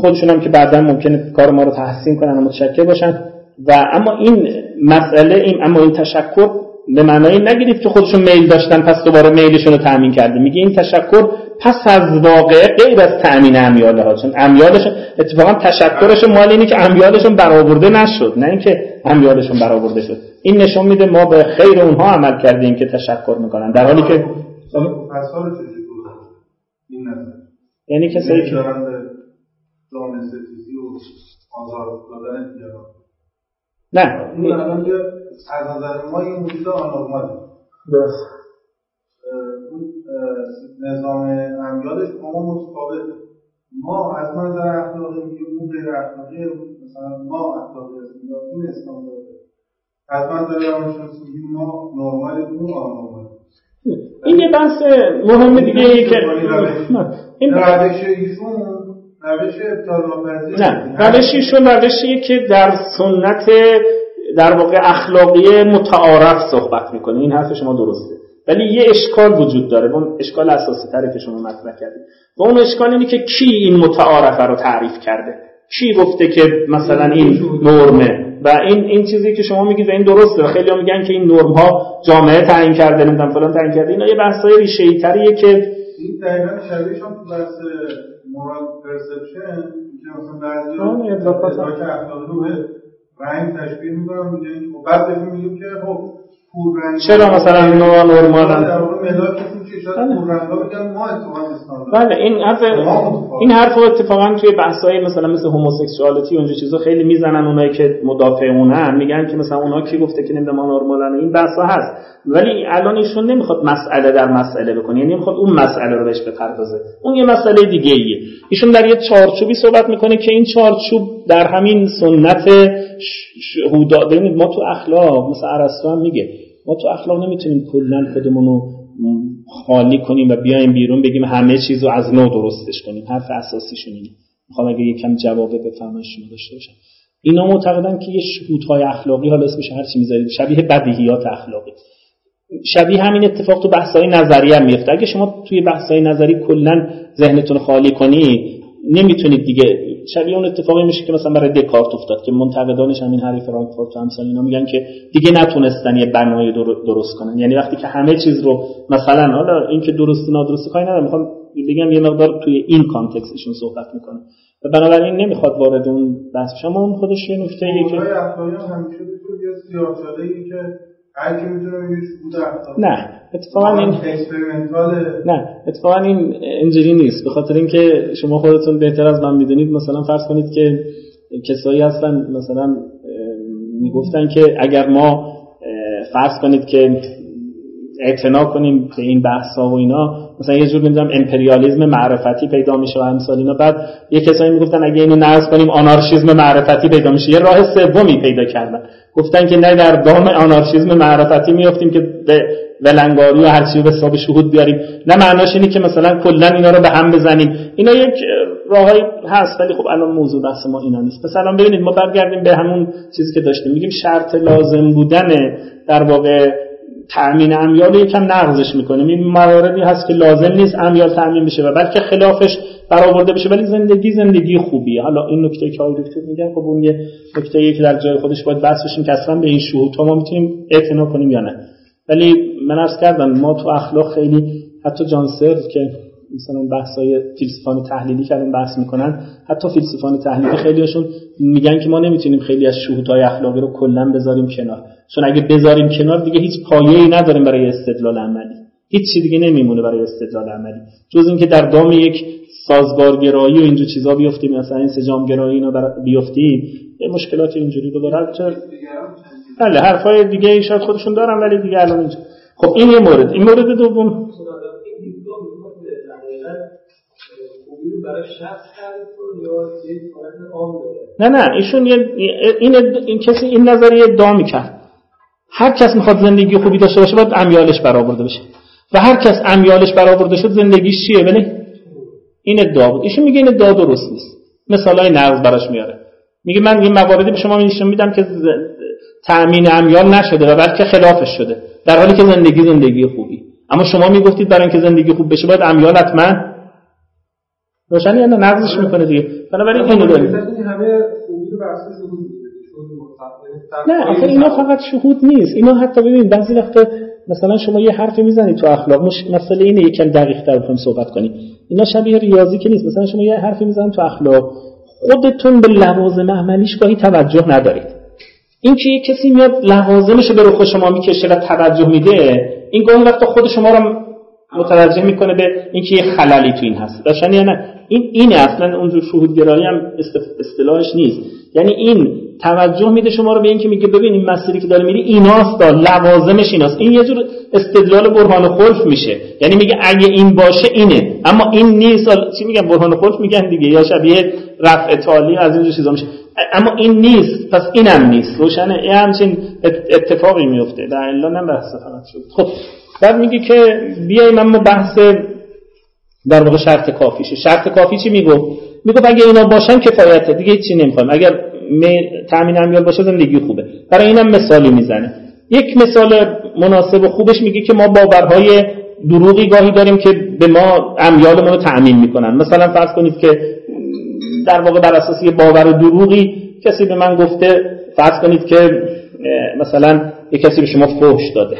خودشون هم که بعدا ممکنه کار ما رو تحسین کنن و متشکر باشن. و اما این مسئله این اما این تشکر به معنای نگیرید که خودشون میل داشتن پس دوباره میلشون رو تأمین کرده میگه این تشکر پس از واقع غیر از تأمین امیاله ها چون امیالشون اتفاقا تشکرشون مال اینه که امیالشون برآورده نشد نه اینکه امیالشون برآورده شد. این نشون میده ما به خیر اونها عمل کردیم که تشکر می‌کنن. در حالی که یعنی کسایی که دارن به نه. از نظر ما این آنورماله نظام امیالش با ما متفاوت ما از منظر اخلاقی میگیم اون غیر اخلاقی مثلا ما اخلاقی هستیم یا این اسلام داره. از منظر روانشناسی میگیم ما نرمال اون آنورمال این یه بحث مهم دیگه ای که این روش ایشون روش ابطال نه. روش ایشون روشیه که در سنت در واقع اخلاقی متعارف صحبت می‌کنه. این حرف شما درسته. ولی یه اشکال وجود داره. اون اشکال اساسی تره که شما مطرح کردید. و اون اشکال اینه که کی این متعارفه رو تعریف کرده؟ کی گفته که مثلا این نرمه؟ و این این چیزی که شما میگید این درسته. و خیلی میگن که این نرم ها جامعه تعیین کرده نمی‌دونم فلان تعیین کرده. اینا یه بحثای ریشه‌ای تریه که این دقیقاً شبیهش هم بحث مورال پرسپشن که مثلا بعضی اضافات اخلاقی رو به رنگ تشبیه می‌کنن میگن خب بعد میگیم که خب چرا مثلا نوع نرمال بله. این حرف این حرف اتفاقا توی بحثای مثلا مثل هوموسکسوالیتی و اونجا چیزا خیلی می‌زنن اونایی که مدافع اونن میگن که مثلا اونا کی گفته که نمی‌دونم نرمالن؟ این بحثا هست. ولی الان ایشون نمی‌خواد مسئله در مسئله بکنه یعنی نمی‌خواد اون مسئله رو بهش بپردازه. اون یه مسئله دیگه ایه. ایشون در یه چارچوبی صحبت می‌کنه که این چارچوب در همین سنت هودا ما تو اخلاق مثل ارسطو هم میگه ما تو اخلاق نمی‌تونیم کلا خودمون رو خالی کنیم و بیایم بیرون بگیم همه چیز رو از نو درستش کنیم. حرف اساسیشون اینه می‌خوام اگه یکم جواب بفهمن شما داشته باشم. اینا معتقدن که یه شهودهای اخلاقی حالا اسمش هر چی می‌ذارید شبیه بدیهیات اخلاقی. شبیه همین اتفاق تو بحث‌های نظری هم میفته اگه شما توی بحث‌های نظری کلا ذهنتون خالی کنی نمی‌تونید دیگه شبیه اون اتفاقی میشه که مثلا برای دکارت افتاد که منتقدانش همین هری فرانکفورت و همسال اینا میگن که دیگه نتونستن یه بنای درست کنن. یعنی وقتی که همه چیز رو مثلا حالا این که درست نادرست کاری ندارم می‌خوام بگم یه مقدار توی این کانتکست ایشون صحبت می‌کنه. و بنابراین نمی‌خواد وارد اون بحث شما اون خودش یه نکته که هر کی می‌تونه نه اتفاقا این نه اتفاقا این اینجوری نیست. به خاطر اینکه شما خودتون بهتر از من می‌دونید مثلا فرض کنید که کسایی هستن مثلا می‌گفتن که اگر ما فرض کنید که اعتنا کنیم به این بحث ها و اینا. مثلا یه جور نمی‌دونم امپریالیزم معرفتی پیدا میشه و همسال اینا. بعد یه کسایی می‌گفتن اگه اینو نقض کنیم آنارشیزم معرفتی پیدا میشه. یه راه سومی پیدا کردن. گفتن که نه در دام آنارشیزم معرفتی میافتیم که به ولنگاری و هرچی به حساب شهود بیاریم. نه معناش اینه که مثلا کلا اینا رو به هم بزنیم. اینا یک راهی هست ولی خب الان موضوع بحث ما اینا نیست. مثلا ببینید ما برگردیم به همون چیزی که داشتیم. میگیم شرط لازم بودن در واقع تأمین امیال یکم نقضش می‌کنیم این مواردی هست که لازم نیست امیال تأمین بشه و بلکه خلافش برآورده بشه. ولی زندگی زندگی خوبیه. حالا این نکته که آقای دکتر میگن خب اون یه نکته که در جای خودش باید بحث بشیم که اصلا به این شهود ما می‌تونیم اعتنا کنیم یا نه. ولی من عرض کردم ما تو اخلاق خیلی حتی جان که مثلا بحثای فیلسوفان تحلیلی الان بحث می‌کنن حتی فیلسوفان تحلیلی خیلیشون میگن که ما نمی‌تونیم خیلی از شهودهای اخلاقی رو کلا بذاریم کنار. چون اگه بذاریم کنار دیگه هیچ پایه‌ای نداریم برای استدلال عملی. هیچ چی دیگه نمیمونه برای استدلال عملی. جز اینکه در دام یک سازگارگرایی و اینجور چیزا بیفتیم مثلا این سجامگرایی اینا بیفتیم یه مشکلات اینجوری رو داره بله حرفای دیگه شاید خودشون دارن ولی دیگه الان اینجا. خب این یه مورد. این مورد دوم. نه نه ایشون یه این, این کسی این نظریه ادعا می‌کرد. هر کس می‌خواد زندگی خوبی داشته باشه باید امیالش برآورده بشه. و هر کس امیالش برآورده شد زندگیش چیه؟ بله؟ این ادعا بود. ایشون میگه این ادعا درست نیست. مثالای نقض براش میاره. میگه من این مواردی به شما نشون میدم که تأمین امیال نشده و بلکه خلافش شده. در حالی که زندگی زندگی خوبی. اما شما می‌گفتید برای اینکه زندگی خوب بشه باید امیال حتما روشنی یا نقضش می‌کنه دیگه. بنابراین اینو داریم. نه آخه اینا فقط شهود نیست. اینا حتی ببین بعضی وقتا مثلا شما یه حرفی می‌زنید تو اخلاق مش مسئله اینه یکم دقیق تر بخوایم صحبت کنیم. اینا شبیه ریاضی که نیست. مثلا شما یه حرفی می‌زنید تو اخلاق خودتون به لوازم عملیش گاهی توجه ندارید. این که یه کسی میاد لوازمش به رخ شما می‌کشه و توجه میده این گاهی وقتا خود شما رو متوجه می‌کنه به اینکه یه خللی تو این هست. داشتن یا نه؟ این اینه اصلا اونجور شهودگرایی هم اصطلاحش نیست. یعنی این توجه میده شما رو به اینکه میگه ببین این مسیری که داره میری ایناست لوازمش ایناست. این یه جور استدلال برهان خلف میشه. یعنی میگه اگه این باشه اینه. اما این نیست. چی میگن؟ برهان خلف میگن دیگه. یا شبیه رفع تالی از این چیزا میشه. اما این نیست. پس اینم نیست. روشنه. این همچین اتفاقی میفته. در الا نه بحث فقط شد. خب. بعد میگه که بیایم اما بحث در واقع شرط کافیشه شرط کافی چی میگو؟ میگو اگه اینا باشن کفایته دیگه چی نمی‌خوایم اگر تامین امیال باشه زندگی خوبه. برای اینم مثالی می‌زنه. یک مثال مناسب و خوبش میگه که ما باورهای دروغی گاهی داریم که به ما امیالمون رو تأمین می‌کنن. مثلا فرض کنید که در واقع بر اساس یه باور دروغی کسی به من گفته فرض کنید که مثلا یه کسی به شما فحش داده.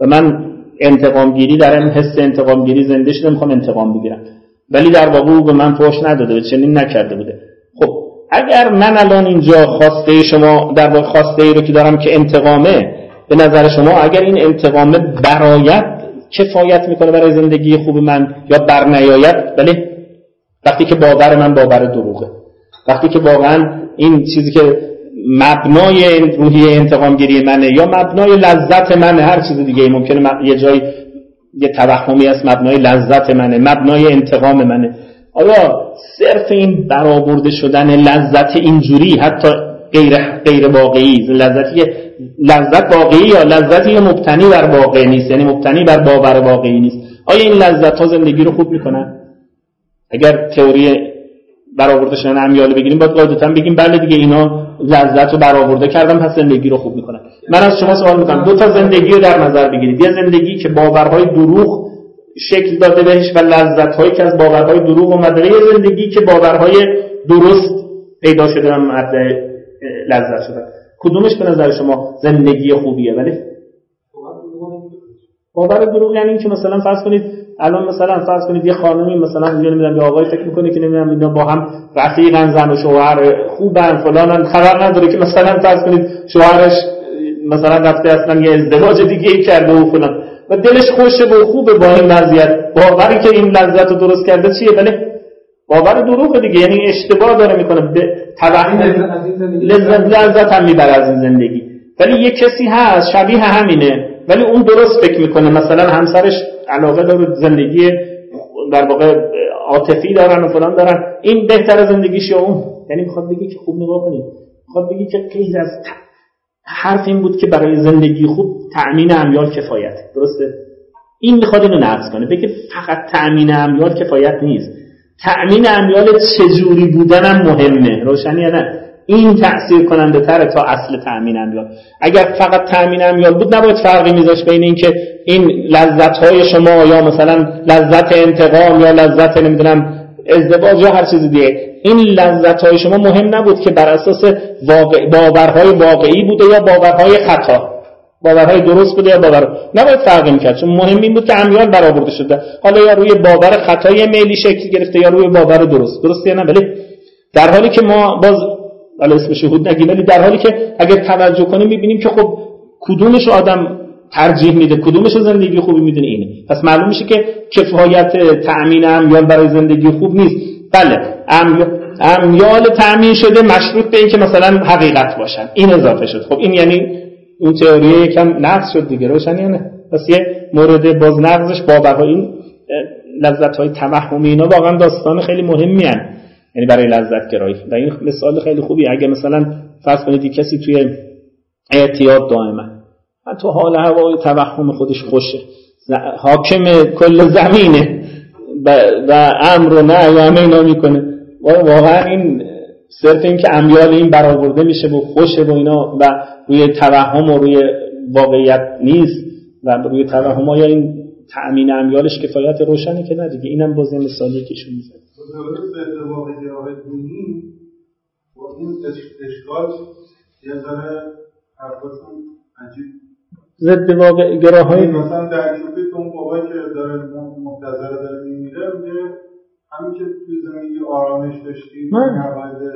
و من انتقام گیری در حس انتقام گیری زنده شده می‌خوام انتقام بگیرم. ولی در واقع او به من فحش نداده و چنین نکرده بوده. خب اگر من الان اینجا خواسته شما در واقع خواسته ای رو که دارم که انتقامه به نظر شما اگر این انتقامه برایت کفایت می‌کنه برای زندگی خوب من یا برنیایت بله. وقتی که باور من باور دروغه. وقتی که واقعا این چیزی که مبنای روحی انتقامگیری منه یا مبنای لذت منه هر چیز دیگه ممکنه یه جای یه توهمی است مبنای لذت منه مبنای انتقام منه. آیا صرف این برآورده شدن لذت اینجوری حتی غیر غیر واقعی لذتی لذت واقعی یا لذتی مبتنی بر واقع نیست یعنی مبتنی بر باور واقعی نیست. آیا این لذت ها زندگی رو خوب می‌کنن؟ اگر تئوری برآورده شدن امیال بگیریم باید قاعدتا بگیم بله دیگه اینا لذت رو برآورده کردن پس زندگی رو خوب می‌کنن. من از شما سوال می‌کنم. دو تا زندگی رو در نظر بگیرید. یه زندگی که باورهای دروغ شکل داده بهش و لذت هایی که از باورهای دروغ اومده یه زندگی که باورهای درست پیدا شده و مرد لذت شده. کدومش به نظر شما زندگی خوبیه؟ ولی باور دروغ یعنی اینکه مثلا فرض کنید الان مثلا فرض کنید یه خانمی مثلا اینجا نمی‌دونم یه آقای فکر می‌کنه که نمی‌دونم اینا با هم رفیقن زن و شوهر خوبن فلان خبر نداره که مثلا فرض کنید شوهرش مثلا رفته اصلا یه ازدواج دیگه ای کرده و فلان. و دلش خوشه و خوبه با این وضعیت. باوری که این لذت رو درست کرده چیه؟ بله باور دروغ دیگه. یعنی اشتباه داره می‌کنه. به توهم لذت لذت هم می‌بره از این زندگی. ولی یه کسی هست شبیه همینه. ولی اون درست فکر می‌کنه. مثلا همسرش علاقه داره زندگی در واقع عاطفی دارن و فلان دارن. این بهتر زندگیش یا اون؟ یعنی می‌خواد بگی که خوب نگاه کنید می‌خواد بگی که غیر از حرف این بود که برای زندگی خوب تأمین امیال کفایت. درسته؟ این می‌خواد اینو نقض کنه. بگه فقط تأمین امیال کفایت نیست. تأمین امیال چجوری بودنم مهمه. روشنی نه؟ این تأثیر کننده تره تا اصل تأمین امیال اگر فقط تأمین امیال بود نباید فرقی میذاش بین اینکه این لذت های شما یا مثلا لذت انتقام یا لذت نمی‌دونم ازدواج یا هر چیز دیگه. این لذت های شما مهم نبود که بر اساس واقع باورهای واقعی بوده یا باورهای خطا. باورهای درست بوده یا باور نباید فرقی می‌کرد. چون مهم این بود که امیال برآورده شده. حالا یا روی باور خطای میلی شکل گرفته یا روی باور درست. درست یا نه؟ ولی در حالی که ما باز حالا اسم شهود نگیم ولی در حالی که اگر توجه کنیم می‌بینیم که خب کدومش آدم ترجیح میده کدومش زندگی خوبی می‌دونه اینه. پس معلوم میشه که کفایت تأمین امیال برای زندگی خوب نیست. بله امیال تأمین شده مشروط به اینکه مثلا حقیقت باشن. این اضافه شد. خب این یعنی اون تئوری یکم نقص شد دیگه. روشن یا نه؟ پس یه مورد باز نقضش باورها این لذت های توهمی اینا واقعا داستان خیلی مهمی هن. یعنی برای لذت گرایی. و این مثال خیلی خوبی. اگه مثلا فرض کنید کسی توی اعتیاد دائما تو حال هوای توهم خودش خوشه. حاکم کل زمینه. و امر و نه و همه اینا می‌کنه. واقعا این صرف این که امیال این برآورده میشه و خوشه و اینا و روی توهم و روی واقعیت نیست و روی توهم یا این تأمین امیالش کفایت روشنه که نه دیگه. اینم باز مثالی که ایشون می‌زنه این اشکال یه ذره حرفاتون عجیب. ضد واقع گراهای مثلا در یوبی اون بابایی که داره منتظر داره میمیره میگه همین که توی زندگی آرامش داشتی نباید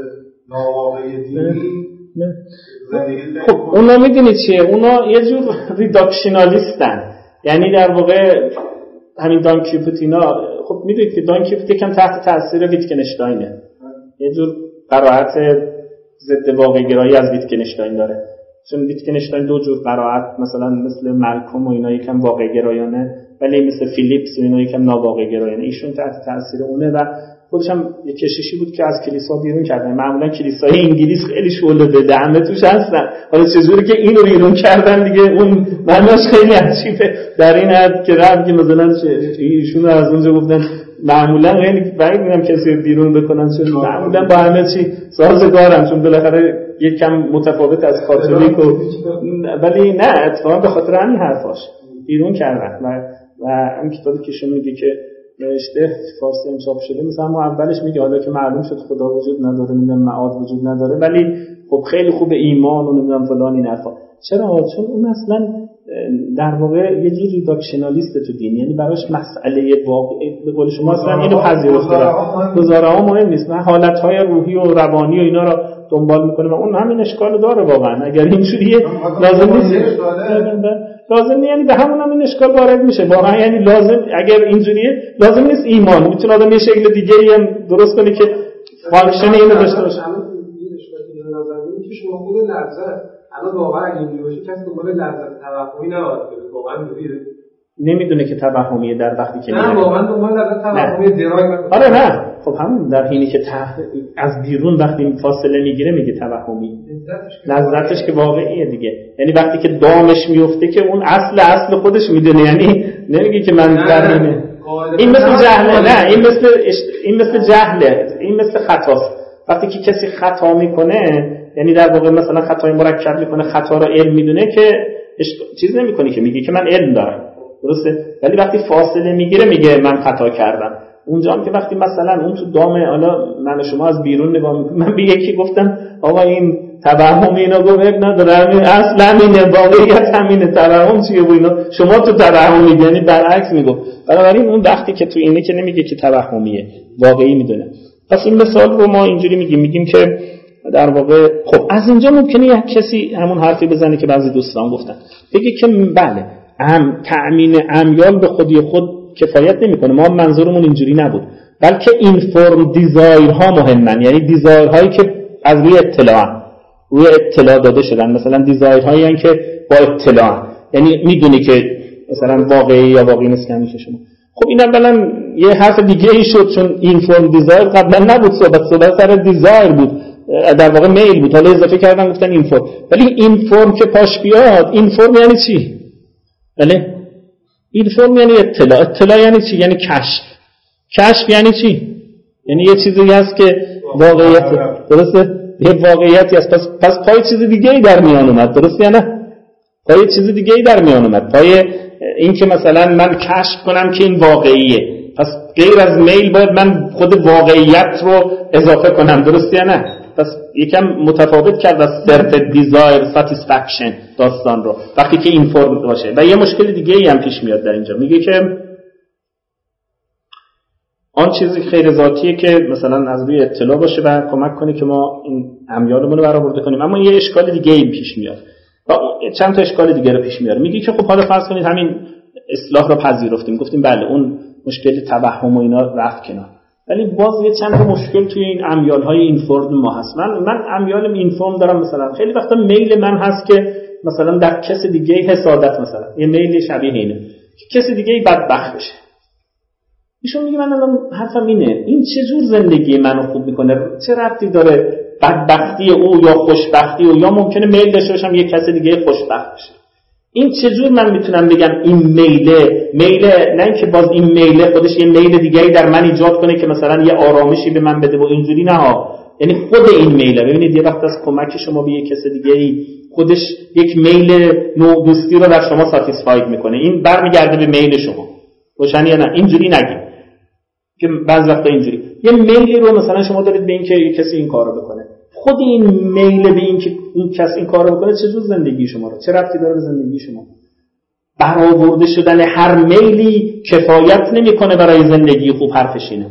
ناواقعی دینی خب اونا می‌دونید چیه؟ اونا یه جور ریداکشنالیستن. یعنی در واقع همین دان کیوپوتینا خب می‌دونید که دان کیوپوت یکم تحت تاثیر ویتکنشتاینه. یه جور قرائت ضد واقع گرایی از ویتکنشتاین داره. چون ویتکنشتاین دو جور قرائت مثلا مثل ملکوم و اینا یکم واقع گرایانه ولی مثل فیلیپس و اینا یکم ناواقع گرایانه ایشون تحت تاثیر اونه و خودش هم یه کشیشی بود که از کلیسا بیرون کردن معمولا کلیسای انگلیس خیلی شعله بده همه توش هستن. حالا چجوری که اینو بیرون کردن دیگه؟ اون معناش خیلی عجیبه. در این حد که رفت که مثلا ایشون از اونجا گفتن. معمولا خیلی بعید می‌دونم کسی بیرون بکنن چون معمولا. با همه چی سازگارن چون بالاخره کم متفاوت از کاتولیک و ولی نه اتفاقا به خاطر همین حرفاش. بیرون کردن. و و این کتابی که میگه که نوشته فارسی چاپ شده مثلا ما اولش میگه حالا که معلوم شد خدا وجود نداره نمی‌دونم معاد وجود نداره ولی خب خیلی خوب ایمان و نمی‌دونم فلان این حرفا. چرا؟ چون اون اصلا در واقع یه جوری reductionalist تو دین یعنی براش مسئله واقعی به قول شما اصلا اینو پذیرفته. گزاره ها مهم نیست. نه حالت های روحی و روانی و اینا رو دنبال می‌کنه و اون همین اشکال داره واقعا. اگر اینجوریه لازم نیست. لازم یعنی به همون هم این اشکال وارد میشه. واقعا یعنی لازم اگر اینجوریه لازم نیست ایمان. می‌تونه آدم یه شکل دیگه هم درست کنه که function اینو داشته باشه. که شما خود لذت الان واقعا اگه اینجوری باشه کسی دنبال لذت توهمی نباید واقعا نمی‌دونه که توهمیه در وقتی که نه واقعا دنبال لذت توهمی درای آره نه. خب همون در حینی که تح... از بیرون وقتی فاصله می‌گیره میگه توهمی. لذتش که واقعیه. دیگه. یعنی وقتی که دامش میفته که اون اصل اصل خودش می‌دونه. یعنی نمیگه که من در این مثل جهله. نه این مثل این مثل جهله. این مثل خطاست. وقتی که کسی خطا می‌کنه یعنی در واقع مثلا خطای مرکب می‌کنه خطا را علم می‌دونه که چیز نمی‌کنه که میگه که من علم دارم. درسته؟ ولی وقتی فاصله می‌گیره میگه من خطا کردم. اونجا هم که وقتی مثلا اون تو دام حالا من شما از بیرون نگاه می‌کنم من به یکی گفتم آقا این توهم اینا گفت نداره همین اصل همینه واقعیت همینه توهم چیه و اینا؟ شما تو توهمی یعنی برعکس می‌گفت. بنابراین اون وقتی که تو اینه که نمیگه که توهمیه واقعی می‌دونه. پس این مثال رو ما اینجوری میگیم میگیم که در واقع خب از اینجا ممکنه یک کسی همون حرفی بزنه که بعضی دوستان گفتن. بگه که بله ام تأمین امیال به خودی خود کفایت نمی‌کنه. ما منظورمون اینجوری نبود. بلکه informed desire ها مهمن. یعنی desire هایی که از روی اطلاع روی اطلاع داده شدن. مثلا desire هایی که با اطلاع. یعنی می‌دونی که مثلا واقعی یا واقعی نیست که همیشه شما. خب این اولا یه حرف دیگه ای شد چون این فرم دیزایر قبلا نبود. صحبت صحبت سر دیزایر بود. در واقع میل بود. حالا اضافه کردن گفتن این فرم. ولی این فرم که پاش بیاد این فرم یعنی چی؟ بله؟ این فرم یعنی اطلاع. اطلاع یعنی چی؟ یعنی کشف. کشف یعنی چی؟ یعنی یه چیزی هست که واقعیت درسته؟ یه واقعیتی هست. پس پس پای چیز دیگه ای در میان اومد. درست یا نه؟ پای چیز دیگه ای در میان اومد. پای این که مثلا من کشف کنم که این واقعیه. پس غیر از میل باید من خود واقعیت رو اضافه کنم. درست یا نه؟ پس یکم متفاوت کرد از صرف desire satisfaction داستان رو. وقتی که informed باشه. و یه مشکل دیگه ای هم پیش میاد در اینجا. میگه که آن چیزی خیر ذاتیه که مثلا از روی اطلاع باشه و کمک کنه که ما این امیالمون رو برآورده کنیم. اما یه اشکال دیگه ای پیش میاد. و چند تا اشکال دیگه رو پیش میاره. میگه که خب حالا فرض کنید همین اصلاح رو پذیرفتیم. گفتیم بله اون مشکل توهم و اینا رفت کنار. ولی باز یه چند مشکل توی این امیال های اینفورم ما هست. من من امیال اینفورم دارم مثلا. خیلی وقتا میل من هست که مثلا در کس دیگه حسادت مثلا. یه میل شبیه اینه. که کسی دیگه بدبخت بشه. ایشون میگه من الان حرفم اینه. این چه جور زندگی منو خوب می‌کنه؟ چه ربطی داره بدبختی او یا خوشبختی او؟ یا ممکنه میل داشته باشم یه کس دیگه خوشبخت بشه. این چجور من می‌تونم بگم این میله؟ میله نه اینکه باز این میله خودش یه میل دیگری در من ایجاد کنه که مثلا یه آرامشی به من بده و اینجوری نه. ها یعنی خود این میله. ببینید یه وقت از کمک شما به یه کس دیگری خودش یک میل نوع دوستی رو در شما ساتیسفاید می‌کنه. این برمیگرده به میل شما. روشن یا نه؟ اینجوری نگید که بعض وقتا اینجوری. یه میلی رو مثلا شما دارید به اینکه یه کسی این کارو بکنه. خود این میل به این که این کس این کارو بکنه چه زندگی شما رو؟ چه ربطی داره به زندگی شما؟ برآورده شدن هر میلی کفایت نمی‌کنه برای زندگی خوب حرفش اینه.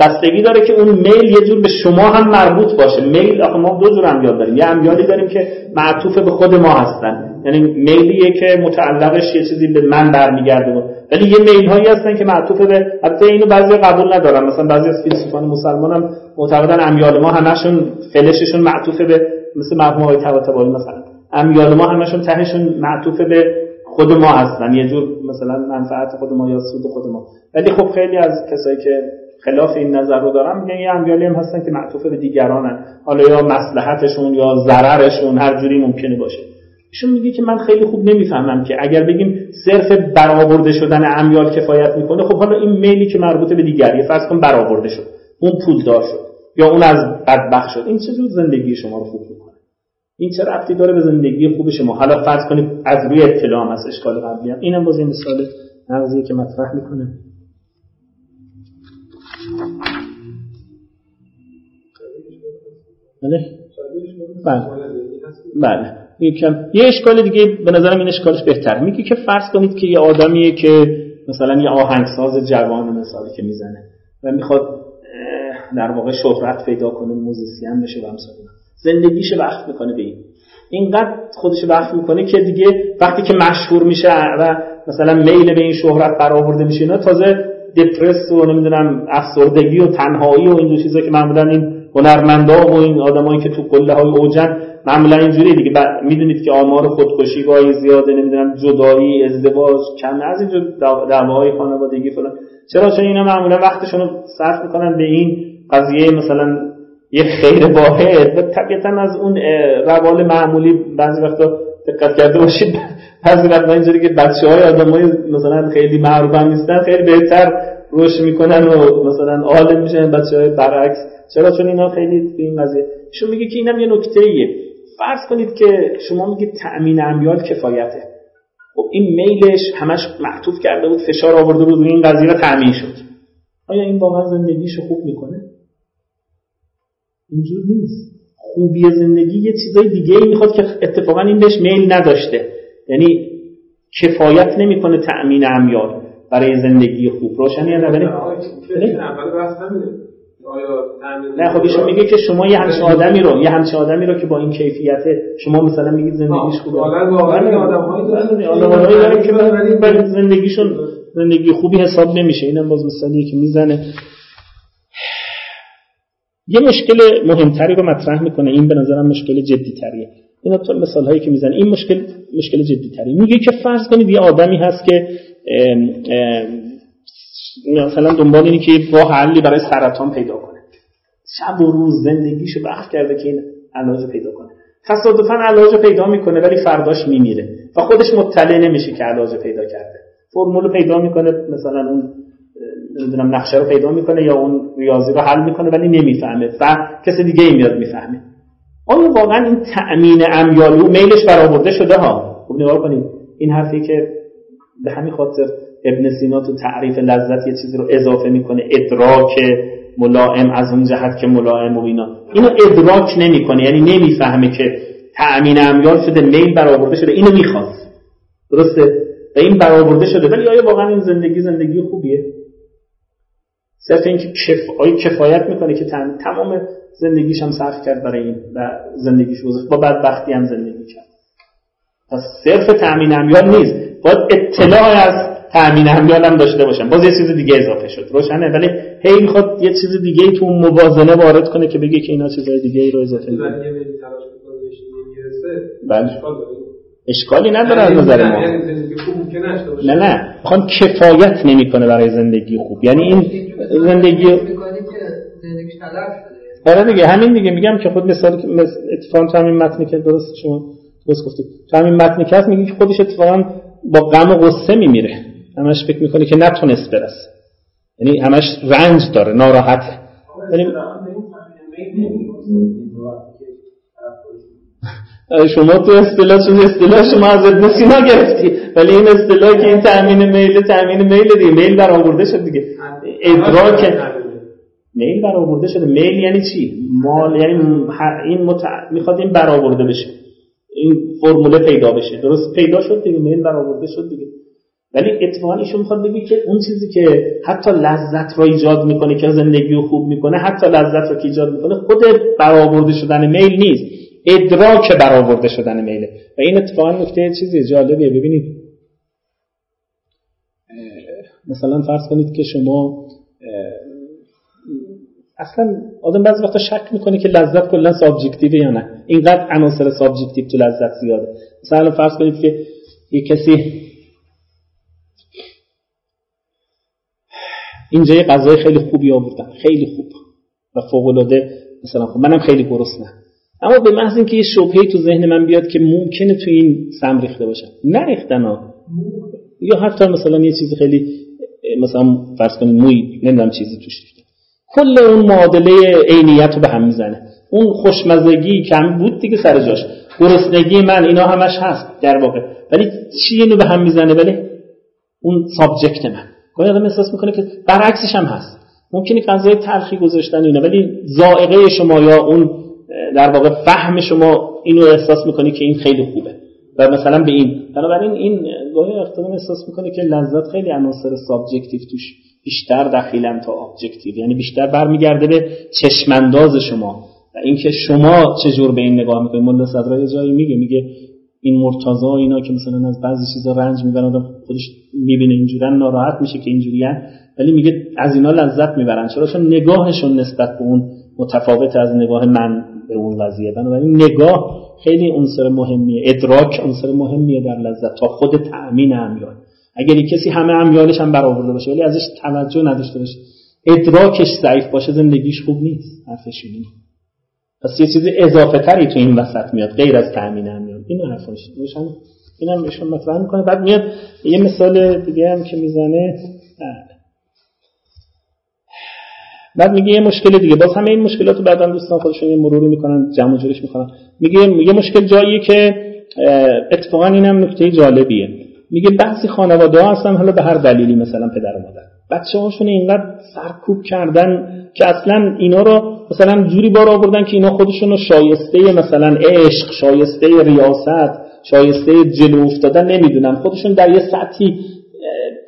بستگی داره که اون میل یه جور به شما هم مربوط باشه. میل آخه ما دو جور امیال داریم. یه امیالی داریم که معطوف به خود ما هستن. یعنی میلیه که متعلقش یه چیزی به من برمیگرده. ولی یه میل هایی هستن که معطوف به البته اینو بعضی قبول ندارن. مثلا بعضی از فیلسوفان مسلمان هم معتقدن امیال ما همشون فلششون معطوف به مثل مرحوم آقای طباطبایی مثلا. امیال ما همشون تهشون معطوف به خود ما هستن. یه جور مثلا منفعت خود ما یا سود خود ما. ولی خب خیلی از کسایی که خلاف این نظر رو دارن میگن یه امیالی هم هستن که معطوف به دیگرانن. حالا یا مصلحتشون یا ضررشون هر جوری ممکنه باشه. ایشون میگه که من خیلی خوب نمی‌فهمم که اگر بگیم صرف برآورده شدن امیال کفایت می‌کنه خب حالا این میلی که مربوط به دیگری فرض کن برآورده شد اون پولدار شد یا اون از بدبخت شد این چه جور زندگی شما رو خوب می‌کنه؟ این چه ربطی داره به زندگی خوب شما؟ حالا فرض کنید از روی اطلاع هم از اشکال قبلی هم. اینم باز این مثال نقضیه که مطرح می‌کنه. بله؟ بله. یکم یه اشکال دیگه به نظرم این اشکالش بهتر میگه که فرض کنید که یه آدمیه که مثلا یه آهنگساز جوان مثالی که می‌زنه و می‌خواد در واقع شهرت پیدا کنه موزیسین بشه و همسایه. زندگیش وقت می‌کنه به این. اینقدر خودش وقت می‌کنه که دیگه وقتی که مشهور میشه و مثلا میل به این شهرت برآورده میشه اینا تازه دپرس و نمی‌دونم افسردگی و تنهایی و این چیزا که معمولا این هنرمندا و این آدمایی که تو قله های اوجن معمولا اینجوری دیگه. می‌دونید که آمار خودکشی گاهی زیاده نمی‌دونم جدایی ازدواج کم از اینجور دعواهای خانوادگی فلان. چرا؟ چون اینا معمولا وقتشون رو صرف می‌کنن به این قضیه مثلا یه خیر واحد. طبیعتا از اون روال معمولی بعضی وقتا دقت کرده باشید. بعضی وقتا اینجوری که بچه های آدم های مثلا خیلی معروف هم نیستن خیلی بهتر روش می‌کنن و مثلا عالم میشن بچه های برعکس. چرا؟ چون اینا خیلی به این قضیه. شما میگه که اینم یه نکته ایه فرض کنید که شما میگید تأمین امیال کفایته. خب این میلش همش معطوف کرده بود فشار آورده بود این قضیه تأمین شد. آیا این واقعا زندگیشو خوب می‌کنه؟ اینجور نیست. خوبی زندگی یه چیزای دیگه ای می‌خواد که اتفاقا این بهش میل نداشته. یعنی کفایت نمی‌کنه تأمین امیال. برای زندگی خوب روشنی یا نه؟ نه. خب ایشون میگه که شما یه همچین آدمی رو یه همچین آدمی رو که با این کیفیت شما مثلا میگید زندگیش خوبه. واقعا آدمایی دارن که برای زندگیشون زندگی خوبی حساب نمیشه. اینم باز مثالیه که می‌زنه. یه مشکل مهمتری رو مطرح می‌کنه. این به نظرم مشکل جدی تریه این تو مثال هایی که می‌زنه. این مشکل مشکل جدی تری میگه که فرض کنید یه آدمی هست که مثلا دنبال اینه که راه حلی برای سرطان پیدا کنه. شب و روز زندگیشو وقت کرده که این علاج پیدا کنه. تصادفا علاج پیدا می‌کنه ولی فرداش میمیره. و خودش مطلع نمیشه که علاج پیدا کرده. فرمول پیدا می‌کنه مثلا اون نمی‌دونم نقشه رو پیدا می‌کنه یا اون ریاضی رو حل می‌کنه ولی نمی‌فهمه. و کسی دیگه ای میاد می‌فهمه. آیا واقعا این تأمین امیالو میلش برآورده شده ها؟ خوب نگاه کنید. این حرفی که به همین خاطر ابن سینا تو تعریف لذت یه چیزی رو اضافه می‌کنه. ادراک ملائم از اون جهت که ملائم و اینا. اینو ادراک نمی‌کنه. یعنی نمی‌فهمه که تأمین امیال شده میل برآورده شده. اینو می‌خواد. درسته؟ و این برآورده شده. ولی آیا واقعا این زندگی زندگی خوبیه؟ صرف اینکه کف... کفایت می‌کنه که تمام زندگیش هم صرف کرد برای این و زندگیش با بدبختی هم زندگی کرد. پس صرف تأمین امیال نیست. باید اطلاع از تأمین امیال هم داشته باشن. باز یه چیز دیگه اضافه شد. روشنه. ولی هی می‌خواد یه چیز دیگه تو موازنه وارد کنه که بگه که اینا چیزای دیگه ای رو اضافه بله. اشکالی نداره از نظر ما. نه نه. می‌خوان کفایت نمی‌کنه برای زندگی خوب. یعنی این زندگی آره دیگه. همین دیگه. میگم که خود مثال اتفاقا تو همین متنی که درست شما درست گفتید. تو همین متنی که هست میگه که خودش اتفاقا با غم و غصه میمیره. همش فکر می‌کنه که نتونست برسه. یعنی همش رنج داره ناراحته. شما تو اصطلاح شما اصطلاح شما از ابن سینا گرفتی. ولی این اصطلاح که این تامین میل تامین میل دیگه. میل برآورده شد دیگه. ادراک میل برآورده شده. میل یعنی چی؟ مال یعنی این متع... می‌خواد این برآورده بشه. این فرموله پیدا بشه. درست پیدا شد دیگه میل برآورده شد دیگه. ولی اتفاقا ایشون می‌خواد بگه که اون چیزی که حتی لذت رو ایجاد می‌کنه که زندگی رو خوب می‌کنه حتی لذت رو که ایجاد می‌کنه خود برآورده شدن میل نیست. ادراک برآورده شدن میله. و این اتفاقا نکته چیزی جالبیه. ببینید. مثلا فرض کنید که شما اصلا آدم بعضی وقتا شک می‌کنه که لذت کلا subjectiveه یا نه. اینقدر عناصر subjective تو لذت زیاده. مثلا فرض کنید که یه کسی اینجا یه غذای خیلی خوبی آوردن. خیلی خوب و فوق العاده مثلا منم خیلی گرسنم اما به محض اینکه یه شبهه تو ذهن من بیاد که ممکنه تو این سم ریخته باشن نریختن ها. یا حتی مثلا یه چیزی خیلی مثلا فرض کنید موی نمی‌دونم چیزی توش ریخته. کل اون معادله عینیت رو به هم می‌زنه. اون خوشمزگی کم بود دیگه سر جاش. گرسنگی من اینا همش هست در واقع. ولی چی اینو به هم می‌زنه؟ ولی اون سابجکت من. گاهی آدم احساس می‌کنه که برعکسش هم هست. ممکنه غذای تلخی گذاشتن اینا ولی ذائقه شما یا اون در واقع فهم شما اینو احساس می‌کنی که این خیلی خوبه. و مثلا به این. بنابراین این گاهی اختلاف احساس می‌کنه که لذت خیلی عناصر subjective توش بیشتر دخیلن تا objective یعنی بیشتر برمیگرده به چشمانداز شما. اینکه شما چجور به این نگاه می‌کنید. ملا صدرا جایی میگه میگه این مرتاضا اینا که مثلا از بعضی چیزا رنج می‌برن آدم خودش می‌بینه اینجورن ناراحت میشه که اینجوریان ولی میگه از اینا لذت می‌برن. چرا؟ چون نگاهشون نسبت به اون متفاوت از نگاه من به اون قضیه بنابراین نگاه خیلی عنصر مهمیه. ادراک عنصر مهمیه در لذت. تا خود تأمین امیال اگر کسی همه امیالش هم برآورده باشه ولی ازش توجه نداشته باشه. ادراکش ضعیف باشه زندگیش خوب نیست. حرفش پس یه چیزی اضافه تری تو این وسط میاد غیر از تأمین امیال. اینو حرفش روشن اینم ایشون مطرح می‌کنه. بعد میاد یه مثال دیگه هم که می‌زنه. بعد میگه یه مشکل دیگه. باز همه این مشکلات رو بعدا دوستان خودشون یه مروری می‌کنن جمع جورش می‌کنن. میگه یه مشکل جاییه که اتفاقا اینم نکته جالبیه. میگه بعضی خانواده ها هستن حالا به هر دلیلی مثلا پدر و مادر. بچه هاشون اینقدر سرکوب کردن که اصلا اینا رو مثلا جوری بار آوردن که اینا خودشون رو شایسته مثلا عشق شایسته ریاست شایسته جلو افتادن نمی‌دونن. خودشون در یه سطحی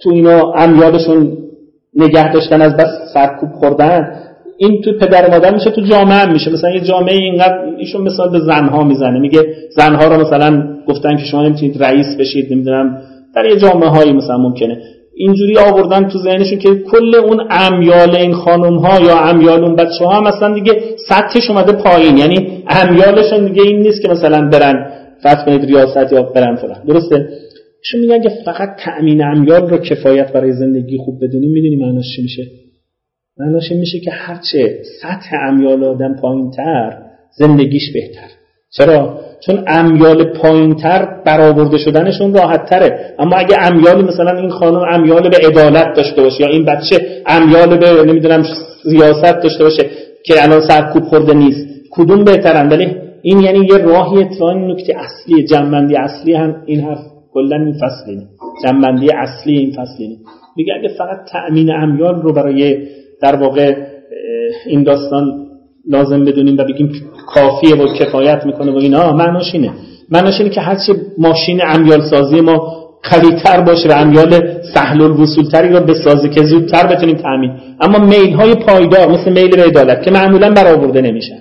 تو اینا امیالشون نگه داشتن از بس سرکوب خوردن. این تو پدر مادر میشه تو جامعه هم میشه. مثلا یه جامعه اینقدر ایشون مثال به زنها می‌زنه. میگه زنها رو مثلا گفتن که شما نمی‌تونید رئیس بشید نمی‌دونم. در یه جامعه هایی مثلا ممکنه. اینجوری آوردن تو ذهنشون که کل اون امیال این خانم ها یا امیال اون بچه ها مثلا دیگه سطحش اومده پایین. یعنی امیالشون دیگه این نیست که مثلا برن فرض کنید ریاست یا برن فلان. درسته؟ ایشون میگن که فقط تأمین امیال رو کفایت برای زندگی خوب بدونیم. می‌دونی معناش چی میشه؟ معناش میشه که هرچه سطح امیال آدم پایینتر زندگیش بهتر. چرا؟ چون امیال پایینتر برآورده شدنشون راحت تره اما اگه امیال مثلا این خانم امیال به عدالت داشته باشه یا این بچه امیال به نمی‌دونم ریاست داشته باشه که الان سرکوب خورده نیست کدوم بهترن؟ ولی این یعنی یه راهی اتفاقی نکته اصلی جنبندی اصلی هم این حرف کلا این فصل اینه. جنبندی اصلی این فصل اینه. میگه اگه فقط تأمین امیال رو برای در واقع این داستان لازم بدونیم و بگیم کافیه و کفایت می‌کنه و اینا معناش اینه. معناش اینه که هرچی ماشین امیال سازی ما قویتر باشه و امیال سهل الوصول تری رو بسازه که زودتر بتونیم تامین اما میل های پایدار مثل میل به عدالت که معمولا برآورده نمیشن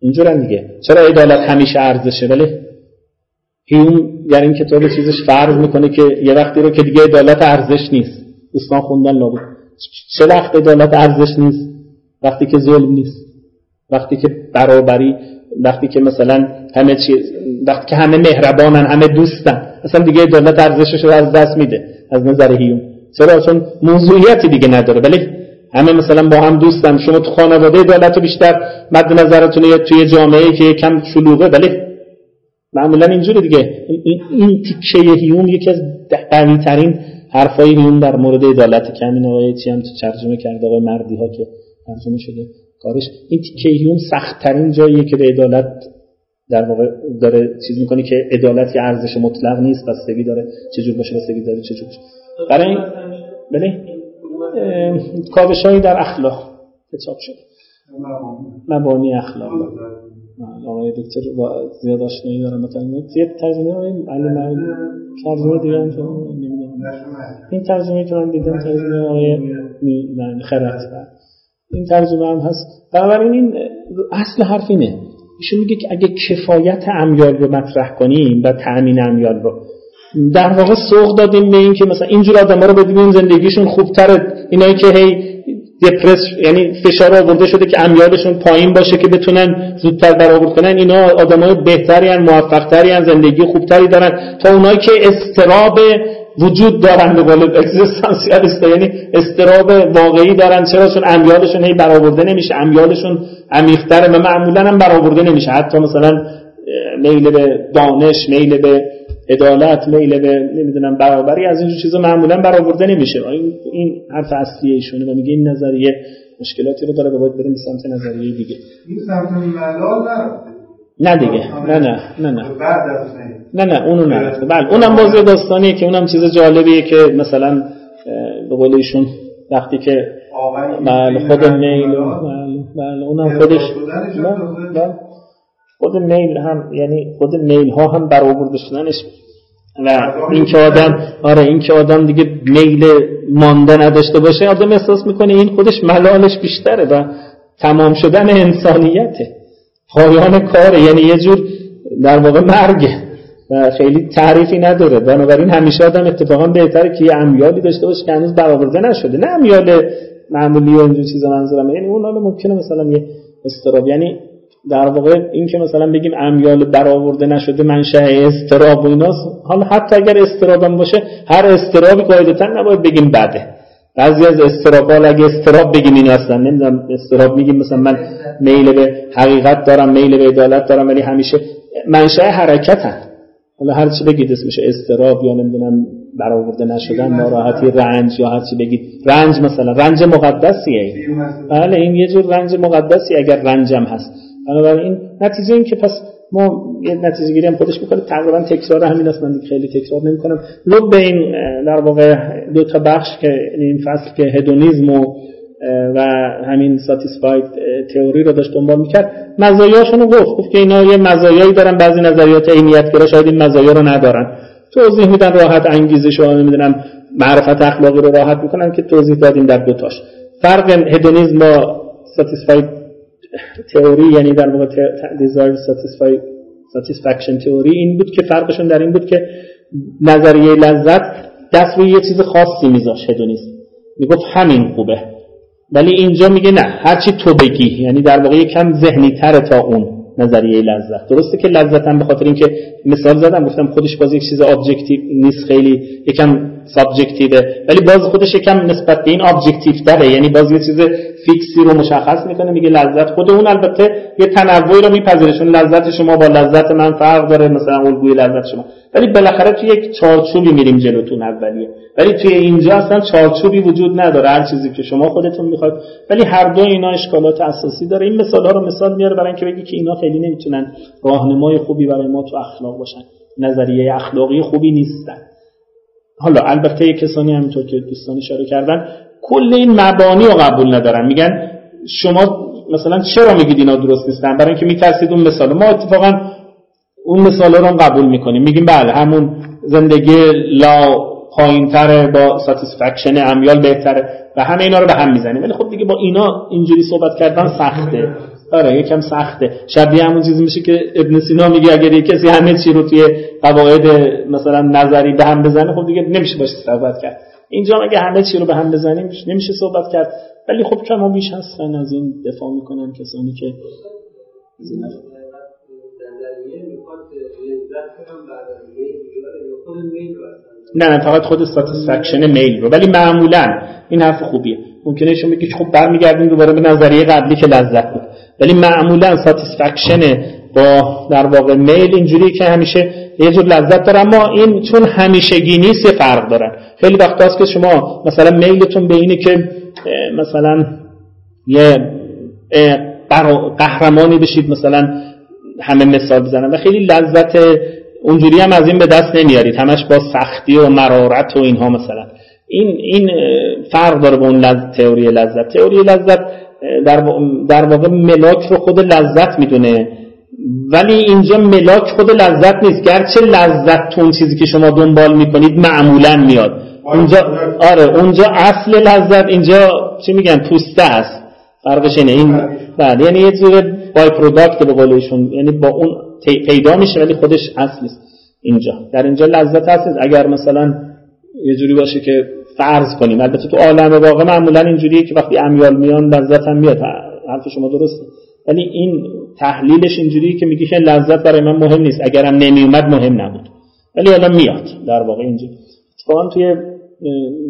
اینجورن دیگه. چرا عدالت همیشه ارزشه؟ ولی هیوم در این کتاب چیزش فرض می‌کنه که یه وقتی رو که دیگه عدالت ارزش نیست. دوستان خوندن لابد. چه وقت عدالت ارزش نیست؟ وقتی که ظلم نیست. وقتی که برابری وقتی که مثلا همه چیز وقتی که همه مهربانن همه دوستن اصلا دیگه عدالت ارزشش رو از دست میده از نظر هیوم چرا؟ چون موضوعیتی دیگه نداره. ولی همه مثلا با هم دوستن شما تو خانواده رو بیشتر مد نظرتونه توی جامعه که کم شلوغه. ولی معمولا اینجوری دیگه. این, این تیکه هیوم یکی از قوی ترین حرفای هیوم در مورد عدالت که همین آقای چی هم ترجمه کرده آقای مردی ها که ترجمه شده. کارش. این تیکه هیوم سخت ترین جاییه که به عدالت در واقع داره چیز می‌کنه که عدالت یه ارزش مطلق نیست بستگی داره چجور باشه بستگی داره چجور باشه. برای بله. کاوشهایی در اخلاق کتاب شده. مبانی اخلاق. آقای دکتر با زیاد آشنایی دارم مثلا یه ترجمه علی ترجمه دیگه هم این ترجمه که من دیدم ترجمه آقای خرد. این ترجمه هم هست. بنابراین این اصل حرف اینه. ایشون میگه که اگه کفایت امیال رو مطرح کنیم و تأمین امیال رو در واقع سوق دادیم به این که مثلا اینجور آدم ها رو بدیم زندگیشون خوبتره. اینایی که هی دپرس یعنی فشار آورده شده که امیالشون پایین باشه که بتونن زودتر برآورد کنن اینا آدمای بهتری ان موفقتری ان زندگی خوبتری دارن. تا اونایی که استراب وجود دارن به قول اگزیستانسیالیست یعنی استراب واقعی دارن. چرا؟ چون امیالشون هی برآورده نمیشه. امیالشون عمیق‌تره و معمولا هم برآورده نمیشه. حتی مثلا میل به دانش میل به عدالت میل به نمی‌دونم برابری از اینجور چیزا معمولا برآورده نمیشه. این این حرف اصلی ایشونه و میگه این نظریه مشکلاتی رو داره. و باید بریم به سمت نظریه دیگه. این سمت ملال نه دیگه. نه نه. نه نه. نه نه اونو نرفته بله اونم بازی داستانیه که اونم چیز جالبیه که مثلا به قول ایشون وقتی که بله خود میل بله. بله اونم خودش بله خود میل هم یعنی خود میل ها هم برآورده شدنش و این که آدم آره این که آدم دیگه میل مانده نداشته باشه آدم احساس می‌کنه این خودش ملالش بیشتره و تمام شدن انسانیته. پایان کاره یعنی یه جور در واقع مرگه. و خیلی تعریفی نداره. بنابراین همیشه آدم اتفاقا بهتره که یه امیالی داشته باشه که هنوز برآورده نشده. نه امیال معمولی و اینجور چیزا منظورم. یعنی اون حالا ممکنه مثلا یه استراب یعنی در واقع این که مثلا بگیم امیال برآورده نشده منشأ استراب و ایناست حالا حتی اگر استراب باشه هر استرابی قاعدتا نباید بگیم بده. بعضی از استراب اگه استراب بگیم این اصلا نمی‌دونم استراب میگیم مثلا من میل به حقیقت دارم میل به عدالت دارم ولی همیشه منشأ حرکتن. حالا هر چی بگید اسمش استراب یا نمی‌دونم برآورده نشدن ناراحتی رنج یا هر چی بگید. رنج مثلا رنج مقدسیه. بله این یه جور رنج مقدسی اگر رنجم هست. بنابراین نتیجه این که پس ما یه نتیجه گیری هم خودش می‌کنه تقریبا تکرار همین است. من خیلی تکرار نمی‌کنم. لب به این در واقع دو تا بخش که این فصل که هدونیزم و و همین ساتیسفاید تئوری رو داشت دنبال می‌کرد. مزایاشون رو گفت. گفت که اینا یه مزایایی دارن بعضی نظریات عینیتگرا شاید این مزایا رو ندارن. توضیح میدن راحت انگیزش رو نمی‌دونم معرفت اخلاقی رو راحت می‌کنن که توضیح دادیم در دوتاش فرق هدونیزم با ساتیسفاید تئوری یعنی در واقع desire satisfaction تئوری این بود که فرقشون در این بود که نظریه لذت دست روی یه چیز خاصی میذاش hedonism می‌گفت همین خوبه. ولی اینجا میگه نه. هرچی تو بگی یعنی در واقع یکم ذهنی تره تا اون نظریه لذت. درسته که لذت هم به خاطر اینکه مثال زدم گفتم خودش باز یک چیز objective نیست خیلی یکم subjectiveه ولی باز خودش یکم نسبت به این objective داره یعنی باز یه چیز fixی رو مشخص می‌کنه میگه لذت خود اون البته یه تنوعی رو میپذیره چون لذت شما با لذت من فرق داره مثلا الگوی لذت شما. ولی بالاخره توی یک چارچوبی میریم جلوتون اولیه. ولی توی اینجا اصلا چارچوبی وجود نداره. هر چیزی که شما خودتون می‌خواید. ولی هر دو اینا اشکالات اساسی داره. این مثال ها رو مثال میاره برای اینکه بگی که اینا خیلی نمی‌تونن راهنمای خوبی برای ما تو اخلاق باشن. نظریه اخلاقی خوبی نیستن. حالا البته کسانی همینطور که دوستان اشاره کردن کل این مبانی رو قبول ندارن. میگن شما مثلا چرا میگید اینا درست نیستن؟ برای اینکه میترسید اون مثال. ما اتفاقا اون مثال رو هم قبول می‌کنیم. میگیم بله همون زندگی لا پایینتره با ساتیسفکشن امیال بهتره و همه اینا رو به هم می‌زنیم. ولی خب دیگه با اینا اینجوری صحبت کردن سخته. آره یکم سخته. شبیه همون چیزی میشه که ابن سینا میگه اگر یک کسی همه چی رو توی قواعد مثلا نظری به هم بزنه خب دیگه نمیشه باشه صحبت کرد. اینجا اگه همه چی رو به هم بزنیم نمیشه صحبت کرد. ولی خب کما بیش هستن از این دفاع می‌کنن کسانی که نه نه فقط خود satisfaction میل رو. ولی معمولا این حرف خوبیه. ممکنه شما بگید خب برمیگردیم دوباره به نظریه قبلی که لذت بود. ولی معمولا satisfaction با در واقع میل اینجوری که همیشه یه جور لذت داره اما این چون همیشگی نیست فرق دارن. خیلی وقت هست که شما مثلا میلتون به اینه که مثلا یه قهرمانی بشید مثلا همه مثال بزنن. و خیلی لذت اونجوری هم از این به دست نمیارید. همش با سختی و مرارت و اینها مثلا. این این فرق داره با اون لذت تئوری لذت. تئوری لذت در, در واقع ملاک رو خود لذت می‌دونه. ولی اینجا ملاک خود لذت نیست. گرچه لذت تو اون چیزی که شما دنبال می‌کنید معمولا میاد. اونجا آره اونجا اصل لذت اینجا چی میگن؟ پوسته است. فرقش اینه. این بعد یعنی یه جور بای پروداکت به قولشون یعنی با اون پیدا میشه ولی خودش اصل نیست. اینجا. در اینجا لذت هست. اگر مثلا یه جوری باشه که فرض کنیم. البته تو عالم واقع معمولا اینجوریه که وقتی امیال میان لذت هم میاد. حرف شما درسته. ولی این تحلیلش اینجوریه که میگه که لذت برای من مهم نیست. اگرم نمیومد مهم نبود. ولی الان میاد در واقع اینجا. اتفاقا توی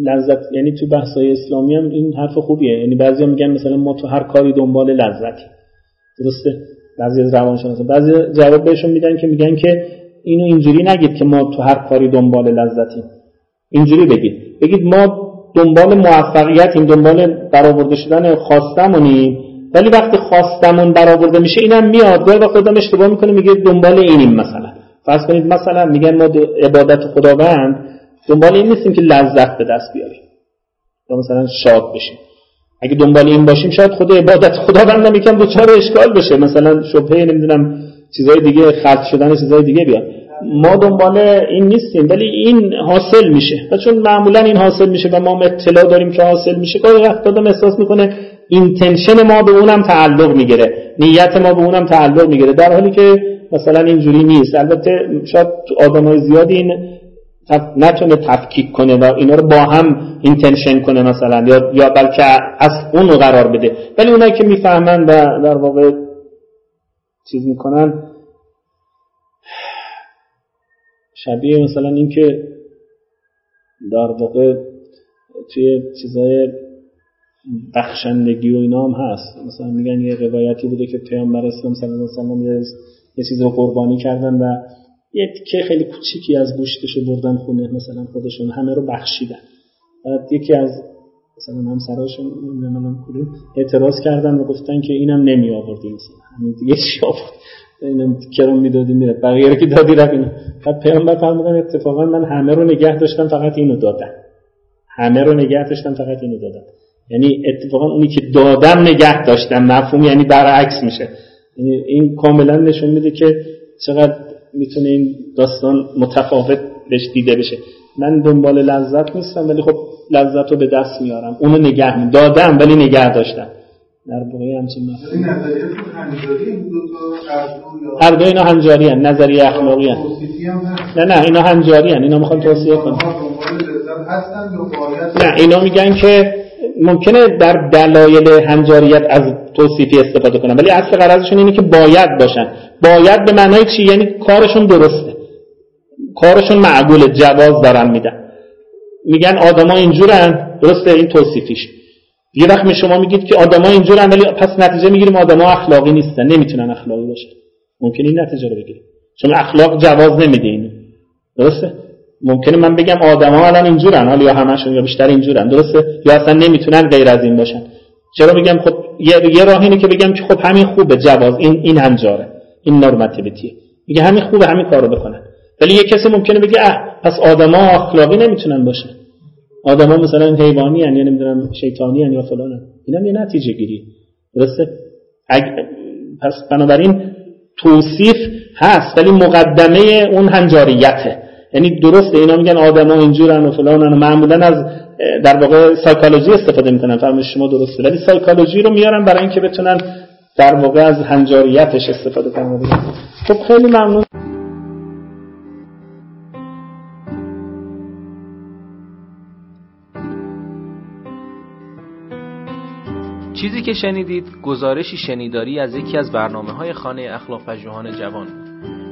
لذت یعنی تو بحثای اسلامی هم این حرف خوبیه. یعنی بعضیا میگن مثلا ما تو هر کاری دنبال لذتی. درسته؟ بعضی از روانشناسا بعضی جواب بهشون میدن که میگن که اینو اینجوری نگید که ما تو هر کاری دنبال لذتی اینجوری بگید. بگید ما دنبال موفقیت این دنبال برآورده شدن خواستمونیم. ولی وقتی خواستمون برآورده میشه اینم میاد. گاهی وقت آدم اشتباه می‌کنه میگه دنبال اینیم مثلا. فرض کنید مثلا میگن ما عبادت خداوند دنبال این نیستیم که لذت به دست بیاریم. یا مثلا شاد بشیم. اگه دنبال این باشیم شاید خود عبادت خداوند هم یکم دچار اشکال بشه. مثلا شبهه نمی‌دونم چیزای دیگه خلط شدن چیزای دیگه بیاد. ما دنبال این نیستیم ولی این حاصل میشه. و چون معمولا این حاصل میشه و ما اطلاع داریم که حاصل میشه گاهی وقت آدم احساس می‌کنه intention ما به اونم تعلق می‌گیره. نیت ما به اونم تعلق می‌گیره. در حالی که مثلا اینجوری نیست. البته شاید آدمای زیادی این نتونه تفکیک کنه و اینا رو با هم intention کنه مثلا یا یا بلکه از اون قرار بده. ولی اونایی که می‌فهمن و در واقع چیز می‌کنن شبیه مثلا اینکه در واقع توی چیزای بخشندگی و اینا هم هست. مثلا میگن یه روایتی بوده که پیامبر اسلام صلی الله علیه و یه, چیز رو قربانی کردن و یه تیکه خیلی کوچیکی از گوشتش بردن خونه مثلا خودشون همه رو بخشیدن. بعد یکی از مثلا همسراشون نمی‌دونم کدوم اعتراض کردن و گفتن که اینم نمی آوردی مثلا همین دیگه چی آورد؟ اینم کرم می‌دادی میره بقیه رو که دادی رفت بعد پیامبر فرمودن اتفاقا من همه رو نگه داشتم فقط اینو دادم. همه رو نگه داشتم فقط اینو دادم. یعنی اتفاقا اونی که دادم نگه داشتم مفهوم یعنی برعکس میشه یعنی این کاملا نشون میده که چقدر می‌تونه این داستان متفاوت بهش دیده بشه من دنبال لذت نیستم ولی خب لذت رو به دست میارم اونو نگه می دادم ولی نگه داشتم در واقع همچین هر دو اینا هنجاری هن. نظریه اخلاقی هن. نه نه اینا هنجاری هن. اینا می‌خوام توصیه کنم نه اینا میگن که ممکنه در دلایل هنجاریت از توصیفی استفاده کنن ولی اصل قرارشون اینه که باید باشن. باید به معنای چی؟ یعنی کارشون درسته. کارشون معقول جواز دارن میدن. میگن آدما اینجورن درسته این توصیفیش. یه وقت شما میگید که آدما اینجورن ولی پس نتیجه می‌گیریم آدما اخلاقی نیستن نمی‌تونن اخلاقی باشن. ممکن این نتیجه رو بگیریم. چون اخلاق جواز نمیده اینو. درسته؟ ممکنه من بگم آدما الان اینجورن حالا یا همشون یا بیشتر اینجورن. درسته؟ یا اصلا نمی‌تونن غیر از این باشن. چرا بگم؟ خب یه, راه اینه که بگم که خب همین خوبه جواز. این این هنجاره این نورماتیویتی میگه همین خوبه همین کارو بکنن. ولی یه کسی ممکنه بگه اه پس آدما اخلاقی نمی‌تونن باشن. آدما مثلا حیوانی هن یا نمی‌دونم شیطانی هن یا فلان اینم یه نتیجه گیری درسته؟ پس بنابراین توصیف هست ولی مقدمه اون هنجاریته. یعنی درسته اینا میگن آدما اینجورن و فلانن و معمولا از در واقع سایکولوژی استفاده می‌کنن. فهم شما درسته. ولی سایکولوژی رو میارن برای اینکه بتونن در واقع از هنجاریتش استفاده کنن. خب خیلی ممنون. چیزی که شنیدید گزارشی شنیداری از یکی از برنامه های خانه اخلاق پژوهان جوان.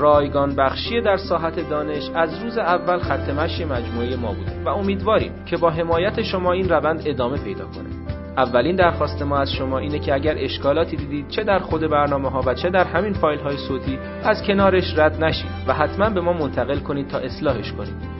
رایگان بخشی در ساحت دانش از روز اول خط مشی مجموعه ما بوده و امیدواریم که با حمایت شما این روند ادامه پیدا کنه. اولین درخواست ما از شما اینه که اگر اشکالاتی دیدید چه در خود برنامه ها و چه در همین فایل های صوتی از کنارش رد نشید و حتما به ما منتقل کنید تا اصلاحش کنید.